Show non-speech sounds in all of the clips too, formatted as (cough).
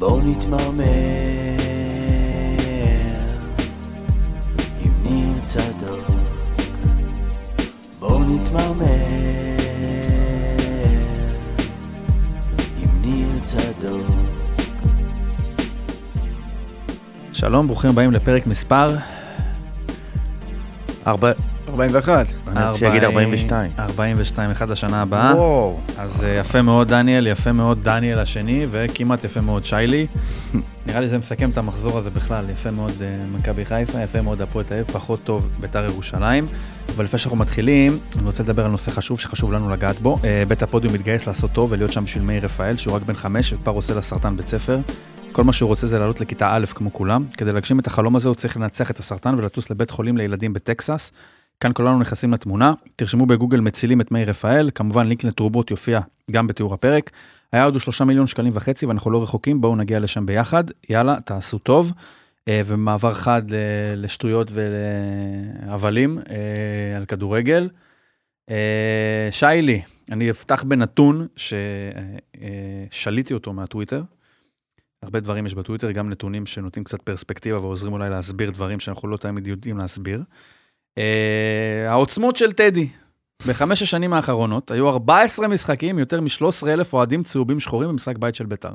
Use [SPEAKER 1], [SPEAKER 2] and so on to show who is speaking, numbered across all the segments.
[SPEAKER 1] בואו נתמרמר עם ניר צדוק. בואו נתמרמר עם ניר צדוק.
[SPEAKER 2] שלום, ברוכים הבאים לפרק מספר
[SPEAKER 3] 41.
[SPEAKER 4] אני רציתי להגיד 42.
[SPEAKER 2] 42, אחד לשנה הבאה.
[SPEAKER 4] וואו.
[SPEAKER 2] אז אה, יפה מאוד דניאל, יפה מאוד דניאל השני, וכמעט יפה מאוד שיילי. (laughs) נראה לי זה מסכם את המחזור הזה בכלל, יפה מאוד אה, מכבי חיפה, יפה מאוד הפועל תל אביב, פחות טוב בית"ר ירושלים. אבל לפני שאנחנו מתחילים, אני רוצה לדבר על נושא חשוב שחשוב לנו לגעת בו. אה, בית הפודיום מתגייס לעשות טוב ולהיות שם בשביל מאיר רפאל, שהוא רק בן חמש וכבר עושה לסרטן בית ספר. כל מה שהוא רוצה זה לעלות לכיתה א' כמו כולם. כדי להגשים את החלום הזה הוא צריך לנצח את הסרטן ולטוס לבית חולים לילדים בטקסס. כאן כולנו נכנסים לתמונה, תרשמו בגוגל מצילים את מאיר רפאל, כמובן לינק לתרומות יופיע גם בתיאור הפרק. היעד הוא שלושה מיליון שקלים וחצי ואנחנו לא רחוקים, בואו נגיע לשם ביחד, יאללה, תעשו טוב. אה, ומעבר חד לשטויות ולהבלים אה, על כדורגל. אה, שיילי, אני אפתח בנתון ששליתי אותו מהטוויטר. הרבה דברים יש בטוויטר, גם נתונים שנותנים קצת פרספקטיבה ועוזרים אולי להסביר דברים שאנחנו לא תמיד יודעים להסביר. Uh, העוצמות של טדי. בחמש השנים האחרונות היו 14 משחקים, יותר מ-13 אלף אוהדים צהובים שחורים במשחק בית של ביתר.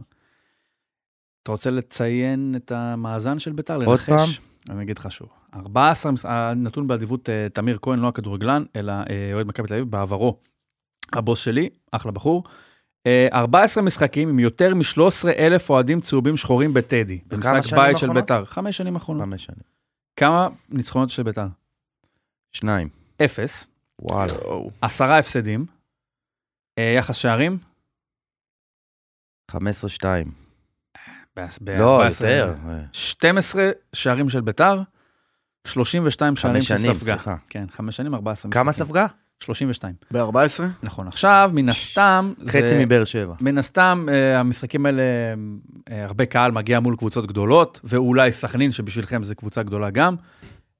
[SPEAKER 2] אתה רוצה לציין את המאזן של ביתר?
[SPEAKER 4] עוד פעם?
[SPEAKER 2] אני אגיד לך שוב. 14, מש- הנתון באדיבות uh, תמיר כהן, לא הכדורגלן, אלא uh, אוהד מכבי תל אביב, בעברו. הבוס שלי, אחלה בחור. Uh, 14 משחקים עם יותר מ-13 אלף אוהדים צהובים שחורים בטדי. במשחק בית של? ביתר. חמש שנים האחרונות.
[SPEAKER 4] חמש שנים.
[SPEAKER 2] כמה ניצחונות של ביתר?
[SPEAKER 4] שניים.
[SPEAKER 2] אפס.
[SPEAKER 4] וואלה.
[SPEAKER 2] עשרה הפסדים. אה, יחס שערים?
[SPEAKER 4] 15-2.
[SPEAKER 2] בעש-
[SPEAKER 4] לא, יותר.
[SPEAKER 2] 12 שערים של ביתר, 32 שערים של
[SPEAKER 4] שנים,
[SPEAKER 2] ספגה.
[SPEAKER 4] סליחה.
[SPEAKER 2] כן, חמש שנים, 14
[SPEAKER 4] כמה. ספגה?
[SPEAKER 2] 32,
[SPEAKER 3] ב-14?
[SPEAKER 2] נכון. עכשיו, מן הסתם,
[SPEAKER 4] חצי מבאר שבע.
[SPEAKER 2] מן הסתם, אה, המשחקים האלה, אה, הרבה קהל מגיע מול קבוצות גדולות, ואולי סכנין, שבשבילכם זו קבוצה גדולה גם.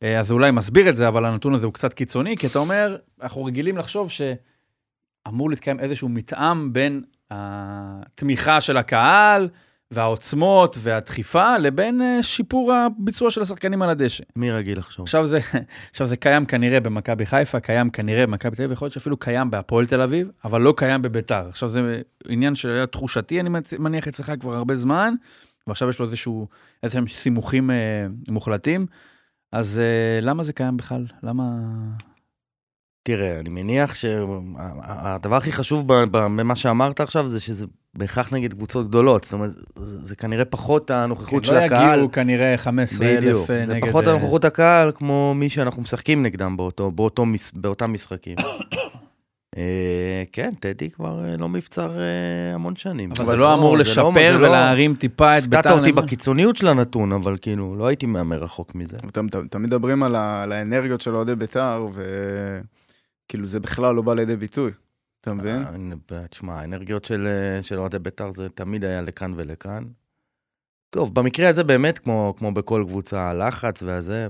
[SPEAKER 2] אה, אז זה אולי מסביר את זה, אבל הנתון הזה הוא קצת קיצוני, כי אתה אומר, אנחנו רגילים לחשוב שאמור להתקיים איזשהו מתאם בין התמיכה של הקהל, והעוצמות והדחיפה, לבין אה, שיפור הביצוע של השחקנים על הדשא.
[SPEAKER 4] מי רגיל לחשוב?
[SPEAKER 2] עכשיו זה, (laughs) עכשיו זה קיים כנראה במכבי חיפה, קיים כנראה במכבי תל אביב, יכול להיות שאפילו קיים בהפועל תל אביב, אבל לא קיים בביתר. עכשיו זה עניין שהיה תחושתי, אני מניח אצלך כבר הרבה זמן, ועכשיו יש לו איזשהו, איזשהם סימוכים אה, מוחלטים. אז אה, למה זה קיים בכלל? למה...
[SPEAKER 4] תראה, אני מניח שהדבר הכי חשוב במה שאמרת עכשיו זה שזה בהכרח נגד קבוצות גדולות. זאת אומרת, זה זה כנראה פחות הנוכחות של
[SPEAKER 2] לא
[SPEAKER 4] הקהל.
[SPEAKER 2] יגיעו כנראה 15
[SPEAKER 4] בדיוק.
[SPEAKER 2] אלף
[SPEAKER 4] זה
[SPEAKER 2] נגד...
[SPEAKER 4] פחות
[SPEAKER 2] אה,
[SPEAKER 4] הנוכחות הקהל כמו מי שאנחנו משחקים נגדם באותו, באותו, באותם משחקים. (coughs) אה, כן, טדי כבר אה, לא מבצר אה, המון שנים.
[SPEAKER 2] אבל זה לא אמור
[SPEAKER 4] זה לא-
[SPEAKER 2] לשפר
[SPEAKER 4] לא-
[SPEAKER 2] ולהרים טיפה את ביתר.
[SPEAKER 4] הפתעת אותי? בקיצוניות של הנתון, אבל כאילו, לא הייתי מהמר רחוק מזה.
[SPEAKER 3] אתם תמיד מדברים על האנרגיות של אוהדי בית"ר, וכאילו זה בכלל לא בא לידי ביטוי. אתה מבין?
[SPEAKER 4] תשמע, האנרגיות של של אוהדי בית"ר זה תמיד היה לכאן ולכאן. טוב, במקרה הזה באמת, כמו, כמו בכל קבוצה, הלחץ והזה,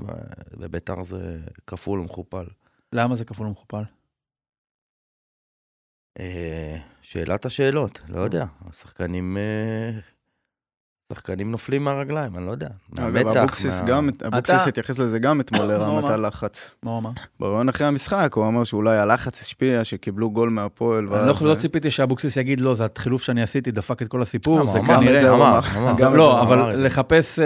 [SPEAKER 4] בבית"ר זה כפול ומכופל.
[SPEAKER 2] למה זה כפול ומכופל?
[SPEAKER 4] אה, שאלת השאלות, לא יודע. השחקנים... אה, שחקנים נופלים מהרגליים, אני לא יודע.
[SPEAKER 3] אגב, אבוקסיס
[SPEAKER 4] מה-
[SPEAKER 3] גם, אבוקסיס התייחס לזה גם אתמול (laughs) לרמת? הלחץ.
[SPEAKER 2] מה הוא אמר?
[SPEAKER 3] בריאיון אחרי המשחק, הוא אמר שאולי הלחץ השפיע, שקיבלו גול מהפועל.
[SPEAKER 2] אני לא, לא ציפיתי שאבוקסיס יגיד לא, זה החילוף שאני עשיתי, דפק את כל הסיפור, זה כנראה...
[SPEAKER 3] זה הוא
[SPEAKER 4] אמר.
[SPEAKER 3] גם
[SPEAKER 2] לא, אבל. לחפש אה,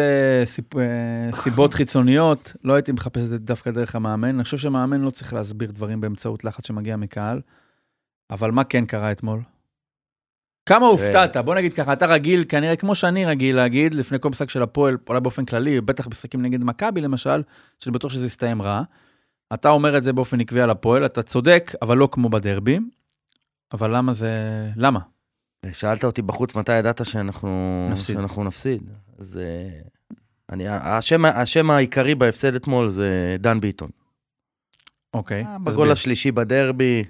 [SPEAKER 2] אה, סיבות חיצוניות, לא הייתי מחפש את זה דווקא דרך המאמן. אני חושב שמאמן לא צריך להסביר דברים באמצעות לחץ שמגיע מקהל. אבל מה כן קרה אתמול? כמה הופתעת? בוא נגיד ככה, אתה רגיל, כנראה כמו שאני רגיל להגיד, לפני כל משחק של הפועל, אולי באופן כללי, בטח משחקים נגד מכבי למשל, שאני בטוח שזה יסתיים רע. אתה אומר את זה באופן עקבי על הפועל, אתה צודק, אבל לא כמו בדרבי. אבל למה זה... למה?
[SPEAKER 4] שאלת אותי בחוץ מתי ידעת שאנחנו
[SPEAKER 2] נפסיד.
[SPEAKER 4] שאנחנו נפסיד. אז אה, אני, השם, השם העיקרי בהפסד אתמול זה דן ביטון.
[SPEAKER 2] אוקיי.
[SPEAKER 4] אה,
[SPEAKER 2] תסביר.
[SPEAKER 4] בגול השלישי בדרבי,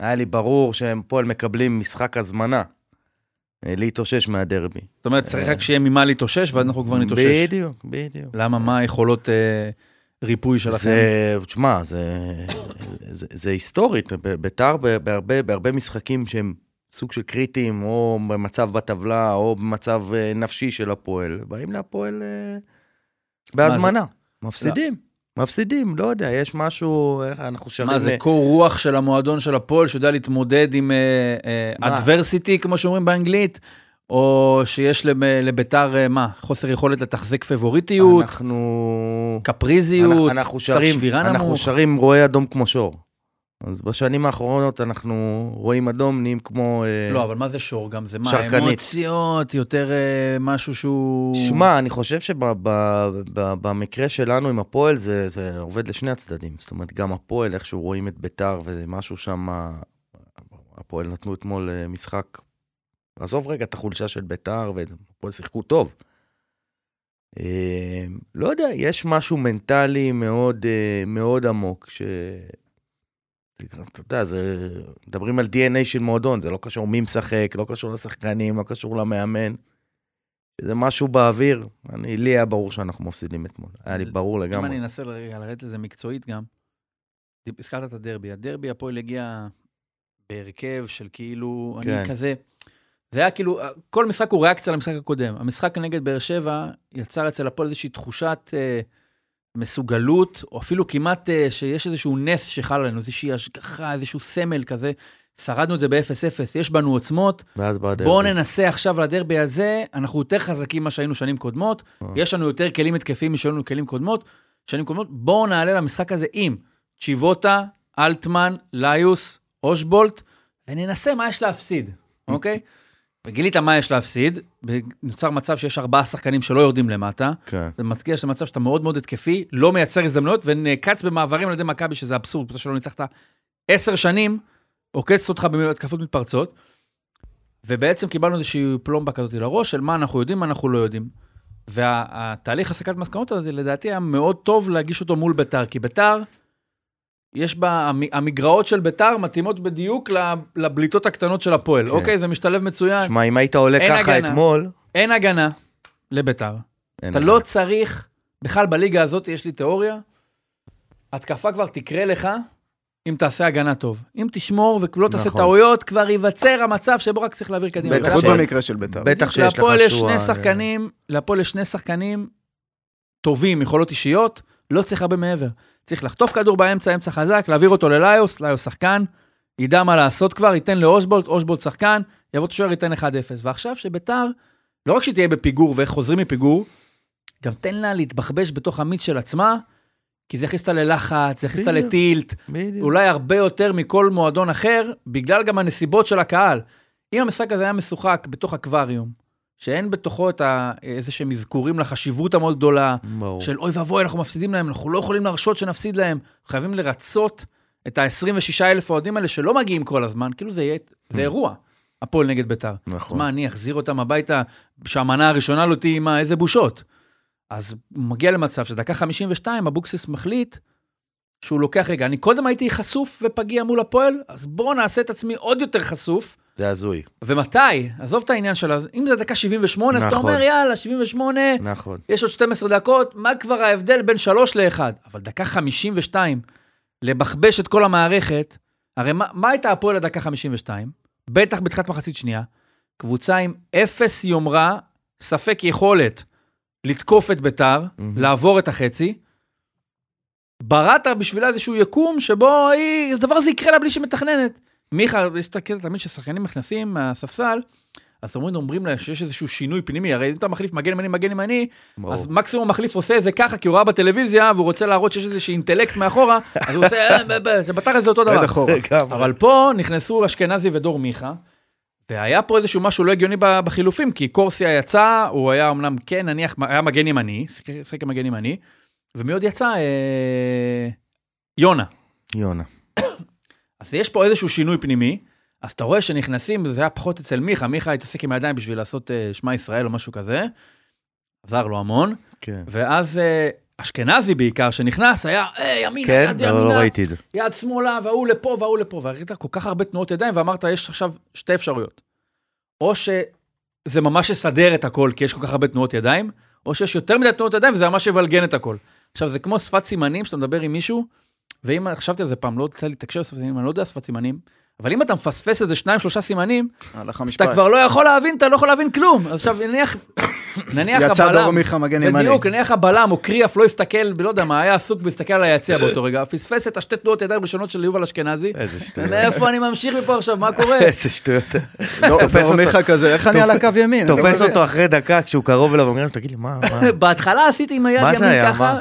[SPEAKER 4] היה לי ברור שהם פועל מקבלים משחק הזמנה. אה, להתאושש מהדרבי.
[SPEAKER 2] זאת אומרת, צריך רק שיהיה ממה להתאושש, ואז אנחנו כבר נתאושש.
[SPEAKER 4] בדיוק, בדיוק.
[SPEAKER 2] למה, מה היכולות אה, ריפוי שלכם?
[SPEAKER 4] זה, תשמע, זה, זה, זה היסטורית, ביתר בהרבה, בהרבה משחקים שהם סוג של קריטיים, או במצב בטבלה, או במצב אה, נפשי של הפועל, באים להפועל אה, בהזמנה. מפסידים, מפסידים, לא יודע, יש משהו, איך אנחנו שרים...
[SPEAKER 2] מה, זה
[SPEAKER 4] ל-
[SPEAKER 2] קור רוח של המועדון של הפועל, שיודע להתמודד עם? אדברסיטי, כמו שאומרים באנגלית? או שיש לב- לביתר, אה, מה, חוסר יכולת לתחזק פבוריטיות,
[SPEAKER 4] אנחנו...
[SPEAKER 2] קפריזיות,
[SPEAKER 4] אנחנו- אנחנו שרים,
[SPEAKER 2] שבירה
[SPEAKER 4] אנחנו
[SPEAKER 2] נמוך?
[SPEAKER 4] שרים רואה אדום כמו שור. אז בשנים האחרונות אנחנו רואים אדום, נהיים כמו... אה,
[SPEAKER 2] לא, אבל מה זה שור גם? זה מה,
[SPEAKER 4] שרקנית.
[SPEAKER 2] אמוציות, יותר אה, משהו שהוא...
[SPEAKER 4] שמע, אני חושב שבמקרה שלנו עם הפועל זה, זה עובד לשני הצדדים. זאת אומרת, גם הפועל, איכשהו רואים את ביתר וזה משהו שם... הפועל נתנו אתמול אה, משחק... עזוב רגע את החולשה של ביתר, והפועל שיחקו טוב. אה, לא יודע, יש משהו מנטלי מאוד, אה, מאוד עמוק, ש... אתה יודע, זה... מדברים על DNA של מועדון, זה לא קשור מי משחק, לא קשור לשחקנים, לא קשור למאמן. זה משהו באוויר. אני, לי היה ברור שאנחנו מפסידים אתמול. היה לי ברור
[SPEAKER 2] אם
[SPEAKER 4] לגמרי.
[SPEAKER 2] אני אנסה רגע לרדת לזה מקצועית גם, הזכרת את הדרבי. הדרבי, הפועל הגיע בהרכב של כאילו,
[SPEAKER 4] כן.
[SPEAKER 2] אני כזה... זה היה כאילו, כל משחק הוא ריאקציה למשחק הקודם. המשחק נגד באר שבע יצר אצל הפועל איזושהי תחושת אה, מסוגלות, או אפילו כמעט אה, שיש איזשהו נס שחל עלינו, איזושהי השגחה, איזשהו סמל כזה. שרדנו את זה ב-0-0, יש בנו עוצמות,
[SPEAKER 4] ואז בא הדרבי.
[SPEAKER 2] בואו ננסה עכשיו לדרבי הזה, אנחנו יותר חזקים ממה שהיינו שנים קודמות,
[SPEAKER 4] אה.
[SPEAKER 2] יש לנו יותר כלים התקפיים משהיו לנו כלים קודמות, שנים קודמות, בואו נעלה למשחק הזה עם צ'יבוטה, אלטמן, ליוס, אושבולט, וננסה מה יש להפסיד, אוקיי? וגילית מה יש להפסיד, נוצר מצב שיש ארבעה שחקנים שלא יורדים למטה,
[SPEAKER 4] כן.
[SPEAKER 2] זה מגיע למצב שאתה מאוד מאוד התקפי, לא מייצר הזדמנויות, ונעקץ במעברים על ידי מכבי, שזה אבסורד, בגלל שלא ניצחת עשר שנים, עוקצת אותך בהתקפות מתפרצות, ובעצם קיבלנו איזושהי פלומבה כזאת לראש, של מה אנחנו יודעים, מה אנחנו לא יודעים. והתהליך הסקת מסקנות הזה, לדעתי, היה מאוד טוב להגיש אותו מול ביתר, כי ביתר, יש בה, המ- המגרעות של ביתר מתאימות בדיוק ל- לבליטות הקטנות של הפועל.
[SPEAKER 4] כן.
[SPEAKER 2] אוקיי, זה משתלב מצוין.
[SPEAKER 4] שמע, אם היית עולה ככה
[SPEAKER 2] הגנה.
[SPEAKER 4] אתמול...
[SPEAKER 2] אין הגנה לביתר.
[SPEAKER 4] אין
[SPEAKER 2] אתה
[SPEAKER 4] הגנה.
[SPEAKER 2] לא צריך, בכלל בליגה הזאת יש לי תיאוריה, התקפה כבר תקרה לך אם תעשה הגנה טוב. אם תשמור ולא תעשה
[SPEAKER 4] נכון.
[SPEAKER 2] טעויות, כבר ייווצר המצב שבו רק צריך להעביר קדימה.
[SPEAKER 4] בטח ש-
[SPEAKER 3] במקרה של ביתר.
[SPEAKER 4] בטח שיש לך
[SPEAKER 2] להפועל יש
[SPEAKER 4] שועה,
[SPEAKER 2] שני שחקנים, להפועל יש שני שחקנים טובים, יכולות אישיות, לא צריך הרבה מעבר. צריך לחטוף כדור באמצע, אמצע חזק, להעביר אותו לליוס, ליוס שחקן, ידע מה לעשות כבר, ייתן לאושבולט, אושבולט שחקן, יבוא את השוער, ייתן 1-0. ועכשיו שביתר, לא רק שהיא תהיה בפיגור ואיך חוזרים מפיגור, גם תן לה להתבחבש בתוך המיץ של עצמה, כי זה יכניס אותה ללחץ, זה יכניס אותה. לטילט,
[SPEAKER 4] בדיוק.
[SPEAKER 2] אולי הרבה יותר מכל מועדון אחר, בגלל גם הנסיבות של הקהל. אם המשחק הזה היה משוחק בתוך אקווריום, שאין בתוכו את ה... איזה שהם אזכורים לחשיבות המאוד גדולה,
[SPEAKER 4] ברור.
[SPEAKER 2] של אוי ואבוי, אנחנו מפסידים להם, אנחנו לא יכולים להרשות שנפסיד להם. חייבים לרצות את ה-26 אלף האוהדים האלה שלא מגיעים כל הזמן, כאילו זה יהיה, זה אירוע, הפועל נגד ביתר. אז
[SPEAKER 4] נכון.
[SPEAKER 2] מה, אני אחזיר אותם הביתה, שהמנה הראשונה לא תהיה, מה, איזה בושות. אז הוא מגיע למצב שדקה 52, אבוקסיס מחליט שהוא לוקח, רגע, אני קודם הייתי חשוף ופגיע מול הפועל, אז בואו נעשה את עצמי עוד יותר חשוף.
[SPEAKER 4] זה הזוי.
[SPEAKER 2] ומתי? עזוב את העניין של... אם זה דקה 78, אז אתה
[SPEAKER 4] נכון.
[SPEAKER 2] אומר, יאללה, 78,
[SPEAKER 4] נכון.
[SPEAKER 2] יש עוד 12 דקות, מה כבר ההבדל בין 3 ל-1? אבל דקה 52, לבחבש את כל המערכת, הרי מה, מה הייתה הפועל לדקה 52? בטח בתחילת מחצית שנייה, קבוצה עם אפס יומרה, ספק יכולת לתקוף את ביתר,
[SPEAKER 4] מהמם.
[SPEAKER 2] לעבור את החצי. בראת בשבילה איזשהו יקום שבו היא, הדבר הזה יקרה לה בלי שהיא מתכננת. מיכה, יש את הקטע תמיד ששחקנים נכנסים מהספסל, אז תמיד אומרים לה שיש איזשהו שינוי פנימי, הרי אם אתה מחליף מגן ימני, מגן ימני. אז מקסימום המחליף עושה את זה ככה, כי הוא ראה בטלוויזיה, והוא רוצה להראות שיש איזשהו אינטלקט מאחורה, אז הוא עושה, אה, ב- ב- זה אותו דבר. אבל פה נכנסו אשכנזי ודור מיכה, והיה פה איזשהו משהו לא הגיוני בחילופים, כי קורסיה יצא, הוא היה אמנם, כן, נניח, היה מגן ימני, שיחק שיחק כמגן ימני, ומי עוד יצא? אה, יונה.
[SPEAKER 4] יונה.
[SPEAKER 2] אז יש פה איזשהו שינוי פנימי, אז אתה רואה שנכנסים, זה היה פחות אצל מיכה, מיכה התעסק עם הידיים בשביל לעשות אה, שמע ישראל או משהו כזה, עזר לו המון,
[SPEAKER 4] כן.
[SPEAKER 2] ואז אה, אשכנזי בעיקר, שנכנס, היה אה, ימינה,
[SPEAKER 4] כן?
[SPEAKER 2] יד
[SPEAKER 4] לא לא
[SPEAKER 2] ימינה,
[SPEAKER 4] ראיתי את זה.
[SPEAKER 2] יד שמאלה, וההוא לפה וההוא לפה, וראית כל כך הרבה תנועות ידיים, ואמרת, יש עכשיו שתי אפשרויות. או שזה ממש יסדר את הכל, כי יש כל כך הרבה תנועות ידיים, או שיש יותר מדי תנועות ידיים, וזה ממש יבלגן את הכל. עכשיו, זה כמו שפת סימנים, שאתה מדבר עם מישהו, ואם, חשבתי על זה פעם, לא יצא לי לתקשר שפת סימנים, אני לא יודע שפת סימנים, אבל אם אתה מפספס איזה שניים, שלושה סימנים, אתה. כבר לא יכול להבין, אתה לא יכול להבין כלום. אז עכשיו, נניח, (coughs) נניח
[SPEAKER 3] יצא
[SPEAKER 2] הבלם,
[SPEAKER 3] דור מיכה מגן ימני.
[SPEAKER 2] בדיוק, נניח הבלם או קריאף לא הסתכל, לא יודע מה, היה עסוק בהסתכל על היציע באותו רגע, פספס את השתי תנועות ידיים ראשונות של יובל אשכנזי.
[SPEAKER 4] איזה שטויות.
[SPEAKER 2] מאיפה אני ממשיך מפה עכשיו, מה קורה? (laughs)
[SPEAKER 4] איזה שטויות.
[SPEAKER 3] דור-
[SPEAKER 4] תופס
[SPEAKER 3] דור. מיכה כזה, איך אני על הקו ימין? לא
[SPEAKER 4] תופס
[SPEAKER 3] מבין.
[SPEAKER 4] אותו אחרי דקה כשהוא קרוב אליו, ואומר לו, תגיד לי, מה, מה? (laughs)
[SPEAKER 2] בהתחלה עשיתי עם היד
[SPEAKER 4] מה זה
[SPEAKER 2] ימין? ככה,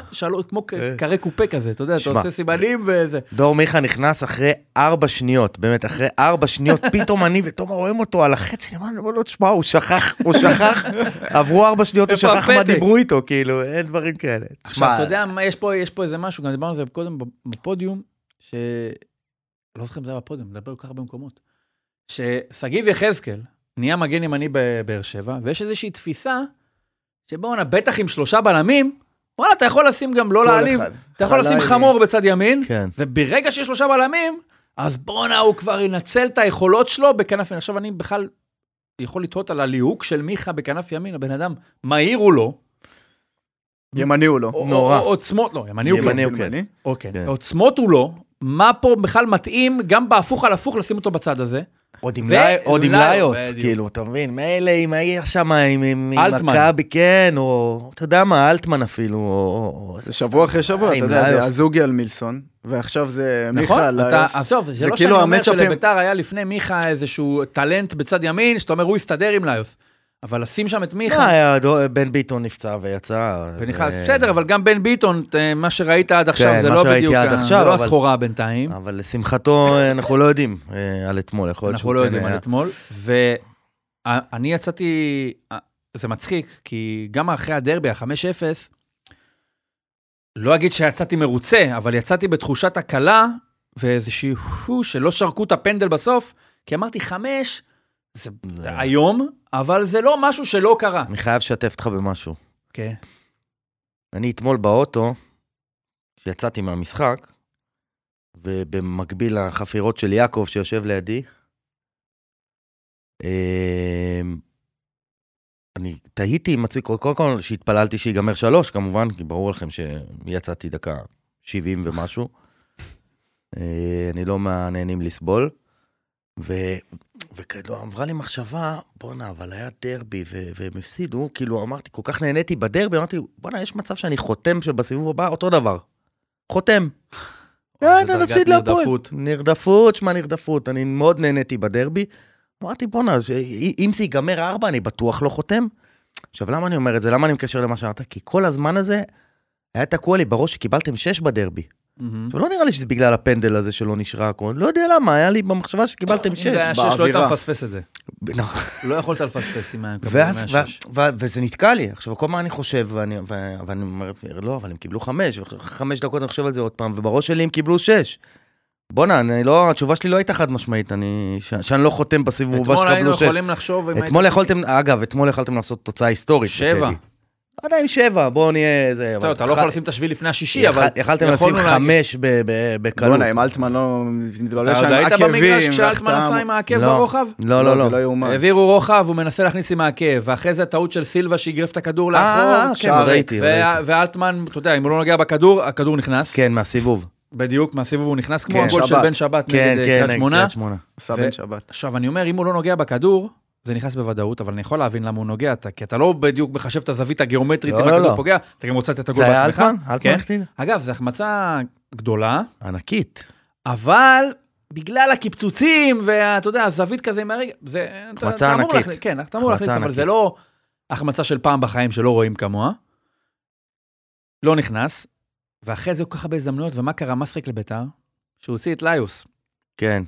[SPEAKER 2] כמו
[SPEAKER 4] אה.
[SPEAKER 2] קרי קופה כזה, אתה יודע, אתה. עושה סימנים וזה.
[SPEAKER 4] דור מיכה נכנס אחרי ארבע שניות, באמת, אחרי ארבע שניות, (laughs) פתאום אני ותומר רואים אותו על החצי, אני אומר לו, תשמע, הוא שכח, הוא שכח, עברו ארבע שניות, הוא שכח מה? דיברו איתו, כאילו, אין דברים כאלה.
[SPEAKER 2] עכשיו, אתה יודע יש פה, יש פה איזה משהו, גם דיברנו על זה קודם בפודיום, ש... לא זוכר אם זה היה בפודיום, נדבר כל כך הרבה מקומות. ששגיב יחזקאל נהיה מגן ימני בבאר שבע, ויש איזושהי תפיסה שבואנה, בטח עם שלושה בלמים, וואלה, אתה יכול לשים גם, לא להעליב. אתה יכול לשים. חמור בצד ימין,
[SPEAKER 4] כן.
[SPEAKER 2] וברגע שיש שלושה בלמים, אז בואנה, הוא כבר ינצל את היכולות שלו בכנף ימין. עכשיו אני בכלל יכול לתהות על הליהוק של מיכה בכנף ימין, הבן אדם, מהיר הוא לא,
[SPEAKER 3] ימני הוא לא.
[SPEAKER 4] נורא.
[SPEAKER 2] עוצמות, לא, ימני הוא כן.
[SPEAKER 4] ימני הוא כן.
[SPEAKER 2] אוקיי.
[SPEAKER 4] כן.
[SPEAKER 2] עוצמות הוא לא, מה פה בכלל מתאים, גם בהפוך על הפוך, לשים אותו בצד הזה?
[SPEAKER 4] עוד עם
[SPEAKER 2] ו-
[SPEAKER 4] לי- עוד עם
[SPEAKER 2] ליו,
[SPEAKER 4] ליוס,
[SPEAKER 2] בדיוק.
[SPEAKER 4] כאילו, אתה מבין? מילא אם היה שם עם-. מכבי, כן, או, אתה יודע מה, אלטמן אפילו, או...
[SPEAKER 3] זה שבוע אחרי שבוע, אתה
[SPEAKER 4] עם
[SPEAKER 3] יודע, זה. הזוגי על מילסון, ועכשיו זה
[SPEAKER 2] נכון?
[SPEAKER 3] מיכה על
[SPEAKER 2] אתה-
[SPEAKER 3] ליוס.
[SPEAKER 2] עזוב, זה
[SPEAKER 3] זה
[SPEAKER 2] לא
[SPEAKER 3] כאילו
[SPEAKER 2] שאני אומר שלביתר היה לפני מיכה איזשהו טלנט בצד ימין, שאתה אומר, הוא יסתדר עם ליוס. אבל לשים שם את
[SPEAKER 4] לא,
[SPEAKER 2] מיכה,
[SPEAKER 4] היה דו- בן ביטון נפצע ויצא.
[SPEAKER 2] ונכנס,
[SPEAKER 4] אה,
[SPEAKER 2] בסדר, אבל גם בן ביטון, מה שראית עד עכשיו,
[SPEAKER 4] כן,
[SPEAKER 2] זה
[SPEAKER 4] מה
[SPEAKER 2] לא
[SPEAKER 4] שראיתי
[SPEAKER 2] בדיוק,
[SPEAKER 4] עד
[SPEAKER 2] ה-
[SPEAKER 4] עכשיו,
[SPEAKER 2] זה לא הסחורה בינתיים.
[SPEAKER 4] אבל לשמחתו, אה, אנחנו לא יודעים אה, על אתמול, יכול להיות
[SPEAKER 2] אנחנו
[SPEAKER 4] שהוא
[SPEAKER 2] לא
[SPEAKER 4] כן
[SPEAKER 2] יודעים על
[SPEAKER 4] היה.
[SPEAKER 2] אתמול. ואני יצאתי, זה מצחיק, כי גם אחרי הדרבי, ה-5-0, לא אגיד שיצאתי מרוצה, אבל יצאתי בתחושת הקלה, ואיזושהי הו, שלא שרקו את הפנדל בסוף, כי אמרתי, חמש, זה, זה היום, אבל זה לא משהו שלא קרה.
[SPEAKER 4] אני חייב לשתף אותך במשהו.
[SPEAKER 2] כן.
[SPEAKER 4] אני אתמול באוטו, כשיצאתי מהמשחק, ובמקביל לחפירות של יעקב שיושב לידי, אמ, אני תהיתי עם עצמי, קודם כל שהתפללתי שיגמר שלוש, כמובן, כי ברור לכם שיצאתי דקה 70 ומשהו. אה, אני לא מהנהנים לסבול. וכאילו עברה לי מחשבה, בואנה, אבל היה דרבי ו- והם הפסידו, כאילו אמרתי, כל כך נהניתי בדרבי, אמרתי, בואנה, יש מצב שאני חותם שבסיבוב הבא אותו דבר. חותם. יאללה,
[SPEAKER 2] דרגת
[SPEAKER 4] נפסיד להפועל.
[SPEAKER 2] נרדפות.
[SPEAKER 4] נרדפות, שמע נרדפות, אני מאוד נהניתי בדרבי. אמרתי, בואנה, אם זה ייגמר ארבע, אני בטוח לא חותם. עכשיו, למה אני אומר את זה? למה אני מקשר למה שאמרת? כי כל הזמן הזה היה תקוע לי בראש שקיבלתם שש בדרבי. עכשיו, לא נראה לי שזה בגלל הפנדל הזה שלא נשרק, או לא יודע למה, היה לי במחשבה שקיבלתם
[SPEAKER 2] אם
[SPEAKER 4] שש.
[SPEAKER 2] זה היה שש, לא היית
[SPEAKER 3] באווירה.
[SPEAKER 2] מפספס את זה.
[SPEAKER 4] נכון.
[SPEAKER 2] לא יכולת לפספס אם היה מקבל
[SPEAKER 4] ואז, ו-
[SPEAKER 2] מהשש.
[SPEAKER 4] ו- וזה נתקע לי. עכשיו, כל מה אני חושב, ואני, אומר לא, אבל הם קיבלו חמש, ואחרי חמש דקות אני חושב על זה עוד פעם, ובראש שלי הם קיבלו שש. בואנה, אני לא, התשובה שלי לא הייתה חד משמעית, אני, ש- שאני לא חותם בסיבוב הבא
[SPEAKER 2] אתמול היינו
[SPEAKER 4] שתקבלו שש.
[SPEAKER 2] יכולים לחשוב... אם
[SPEAKER 4] אתמול יכולתם, אגב, אתמול יכולתם לעשות תוצאה היסטורית.
[SPEAKER 2] שבע.
[SPEAKER 4] לא יודע אם שבע, בואו נהיה איזה...
[SPEAKER 2] טוב, אתה לא יכול לשים את השביל לפני השישי, אבל...
[SPEAKER 4] יכלתם לשים. חמש בקלות.
[SPEAKER 3] בואנה, אם אלטמן לא מתבלבל
[SPEAKER 2] אתה עוד היית במגרש כשאלטמן עשה עם העקב
[SPEAKER 4] לא.
[SPEAKER 2] ברוחב?
[SPEAKER 4] לא, לא,
[SPEAKER 3] זה
[SPEAKER 4] לא.
[SPEAKER 3] לא יאומן.
[SPEAKER 2] העבירו רוחב, הוא מנסה להכניס עם העקב, ואחרי זה טעות של סילבה שאיגרף את הכדור
[SPEAKER 4] אה,
[SPEAKER 2] לאחור.
[SPEAKER 4] כן,
[SPEAKER 3] שער
[SPEAKER 4] ראיתי.
[SPEAKER 2] ואלטמן, אתה יודע, אם הוא לא נוגע בכדור, הכדור נכנס.
[SPEAKER 4] כן, מהסיבוב.
[SPEAKER 2] בדיוק, מהסיבוב הוא נכנס, כמו
[SPEAKER 3] כן,
[SPEAKER 2] הגול של. בן שבת
[SPEAKER 4] כן,
[SPEAKER 2] נגד אה,
[SPEAKER 4] כן,
[SPEAKER 2] קריית שמונה.
[SPEAKER 4] קריית שמונה.
[SPEAKER 3] עשה בן שבת.
[SPEAKER 2] עכשיו, אני אומר, אם הוא לא נוגע בכדור, זה נכנס בוודאות, אבל אני יכול להבין למה הוא נוגע, אתה- כי אתה לא בדיוק מחשב את הזווית הגיאומטרית
[SPEAKER 4] לא,
[SPEAKER 2] אם
[SPEAKER 4] לא,
[SPEAKER 2] הכדור
[SPEAKER 4] לא.
[SPEAKER 2] פוגע, אתה גם רוצה לתת את הגול
[SPEAKER 4] זה היה
[SPEAKER 2] בעצמך.
[SPEAKER 4] אלטמן? אלטמן
[SPEAKER 2] כן.
[SPEAKER 4] החטיא?
[SPEAKER 2] אגב, זו החמצה גדולה,
[SPEAKER 4] ענקית.
[SPEAKER 2] אבל בגלל הקיפצוצים, ואתה יודע, הזווית כזה עם הרגע, זה... אתה-
[SPEAKER 4] החמצה
[SPEAKER 2] אתה
[SPEAKER 4] ענקית.
[SPEAKER 2] להכניס- כן, אתה אמור להכניס, אבל
[SPEAKER 4] ענקית.
[SPEAKER 2] זה לא החמצה של פעם בחיים שלא רואים כמוה. לא נכנס, ואחרי זה כל כך הרבה הזדמנויות, ומה קרה? מה שחק לביתר? שהוא הוציא את ליוס.
[SPEAKER 4] כן.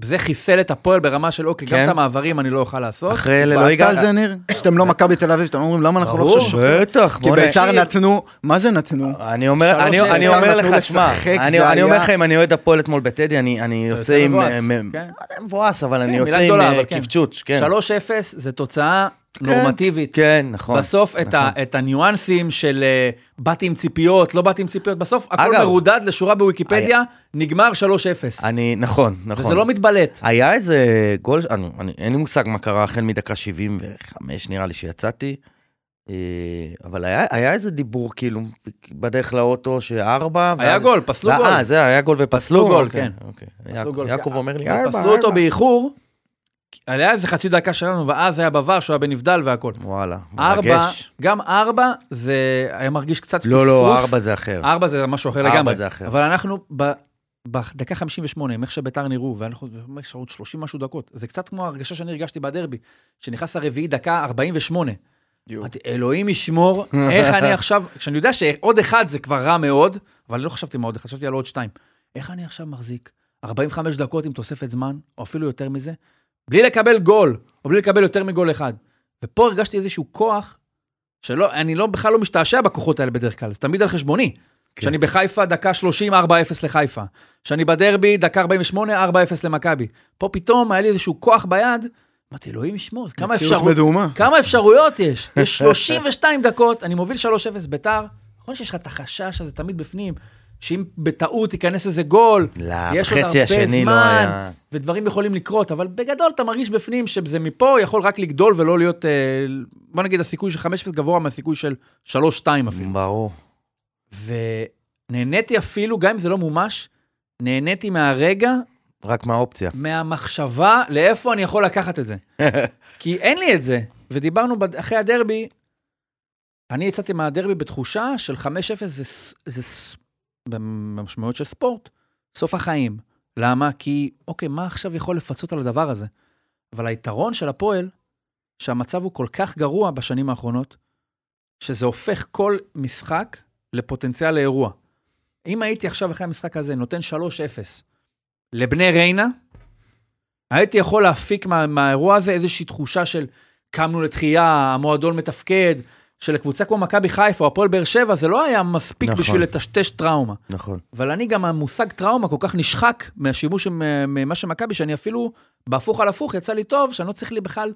[SPEAKER 2] וזה חיסל את הפועל ברמה של אוקיי, גם
[SPEAKER 4] כן.
[SPEAKER 2] את המעברים אני לא אוכל לעשות.
[SPEAKER 4] אחרי אלה לא
[SPEAKER 3] התבאסת על
[SPEAKER 4] הגעת.
[SPEAKER 3] זה, ניר? שאתם לא מכבי תל אביב, שאתם אומרים, למה אנחנו לא
[SPEAKER 2] ברור.
[SPEAKER 3] חושבים?
[SPEAKER 4] בטח,
[SPEAKER 3] כי ביתר נתנו, מה זה נתנו?
[SPEAKER 4] אני אומר, לך, שמע, אני,
[SPEAKER 3] זה
[SPEAKER 4] אומר לך, אם אני אוהד הפועל אתמול בטדי, אני, יוצא עם...
[SPEAKER 2] מבואס,
[SPEAKER 4] אה,
[SPEAKER 2] כן.
[SPEAKER 4] מבואס, אבל אני
[SPEAKER 2] כן,
[SPEAKER 4] יוצא עם
[SPEAKER 2] גדולה,
[SPEAKER 4] אה,
[SPEAKER 2] כן. 3-0 זה תוצאה נורמטיבית.
[SPEAKER 4] כן, נכון.
[SPEAKER 2] בסוף את, ה,
[SPEAKER 4] נכון.
[SPEAKER 2] את הניואנסים של אה, באתי עם ציפיות, לא באתי עם ציפיות, בסוף הכל
[SPEAKER 4] אגב,
[SPEAKER 2] מרודד לשורה בוויקיפדיה, נגמר 3-0.
[SPEAKER 4] אני, נכון, נכון.
[SPEAKER 2] וזה לא מתבלט.
[SPEAKER 4] היה איזה גול, אני, אני, אין לי מושג מה קרה החל מדקה 75 נראה לי שיצאתי. אה, אבל היה, היה איזה דיבור, כאילו, בדרך לאוטו, שארבע...
[SPEAKER 2] היה
[SPEAKER 4] ואז-
[SPEAKER 2] גול, פסלו
[SPEAKER 4] אה,
[SPEAKER 2] גול.
[SPEAKER 4] אה, זה היה גול ופסלו?
[SPEAKER 2] פסלו גול,
[SPEAKER 4] אוקיי,
[SPEAKER 2] כן.
[SPEAKER 4] אוקיי.
[SPEAKER 2] פסלו
[SPEAKER 4] יעקב-
[SPEAKER 2] גול.
[SPEAKER 4] יעקב אומר לי,
[SPEAKER 2] הם
[SPEAKER 4] ארבע,
[SPEAKER 2] פסלו אותו
[SPEAKER 4] ארבע.
[SPEAKER 2] באיחור, היה איזה חצי דקה שלנו, ואז היה בVAR שהוא היה בנבדל והכל.
[SPEAKER 4] וואלה,
[SPEAKER 2] ארבע,
[SPEAKER 4] מרגש.
[SPEAKER 2] גם ארבע, זה היה מרגיש קצת פספוס.
[SPEAKER 4] לא, לא, ארבע זה אחר.
[SPEAKER 2] ארבע זה משהו אחר
[SPEAKER 4] ארבע
[SPEAKER 2] לגמרי.
[SPEAKER 4] זה אחר.
[SPEAKER 2] אבל אנחנו ב... בדקה 58, עם איך שביתר נראו, ואנחנו יש עוד 30 משהו דקות, זה קצת כמו הרגשה שאני הרגשתי בדרבי, שנכנס הרביעי דקה 48.
[SPEAKER 3] יואו.
[SPEAKER 2] אמרתי, אלוהים ישמור, איך אני (laughs) עכשיו, כשאני יודע שעוד אחד זה כבר רע מאוד, אבל לא חשבתי מה עוד אחד, חשבתי על עוד שתיים. איך אני עכשיו מחזיק 45 דקות עם תוספת זמן, או אפילו יותר מזה, בלי לקבל גול, או בלי לקבל יותר מגול אחד. ופה הרגשתי איזשהו כוח, שלא, אני לא, בכלל לא משתעשע בכוחות האלה בדרך כלל, זה תמיד על חשבוני.
[SPEAKER 4] כן.
[SPEAKER 2] כשאני בחיפה, דקה 30, 4-0 לחיפה. כשאני בדרבי, דקה 48, 4-0 למכבי. פה פתאום היה לי איזשהו כוח ביד, אמרתי, אלוהים ישמור, כמה.
[SPEAKER 3] מדומה.
[SPEAKER 2] כמה אפשרויות יש? (laughs) יש 32 דקות, אני מוביל 3-0 ביתר. נכון שיש לך את החשש הזה תמיד בפנים, שאם בטעות ייכנס איזה גול,
[SPEAKER 4] לא,
[SPEAKER 2] יש עוד הרבה
[SPEAKER 4] לא
[SPEAKER 2] זמן,
[SPEAKER 4] היה...
[SPEAKER 2] ודברים יכולים לקרות, אבל בגדול אתה מרגיש בפנים שזה מפה יכול רק לגדול ולא להיות, אה, בוא נגיד, הסיכוי של 5-0 גבוה מהסיכוי של 3-2 אפילו.
[SPEAKER 4] ברור.
[SPEAKER 2] ונהניתי אפילו, גם אם זה לא מומש, נהניתי מהרגע,
[SPEAKER 4] רק מהאופציה.
[SPEAKER 2] מהמחשבה לאיפה אני יכול לקחת את זה. (laughs) כי אין לי את זה. ודיברנו אחרי הדרבי, אני יצאתי מהדרבי בתחושה של 5-0 זה, זה במשמעויות של ספורט, סוף החיים. למה? כי, אוקיי, מה עכשיו יכול לפצות על הדבר הזה? אבל היתרון של הפועל, שהמצב הוא כל כך גרוע בשנים האחרונות, שזה הופך כל משחק לפוטנציאל לאירוע. אם הייתי עכשיו אחרי המשחק הזה נותן 3-0 לבני ריינה, הייתי יכול להפיק מה, מהאירוע הזה איזושהי תחושה של קמנו לתחייה, המועדון מתפקד, שלקבוצה כמו מכבי חיפה או הפועל באר שבע, זה לא היה מספיק
[SPEAKER 4] נכון.
[SPEAKER 2] בשביל לטשטש טראומה.
[SPEAKER 4] נכון.
[SPEAKER 2] אבל אני גם, המושג טראומה כל כך נשחק מהשימוש עם- ממה שמכבי, שאני אפילו, בהפוך על הפוך, יצא לי טוב, שאני לא צריך לי בכלל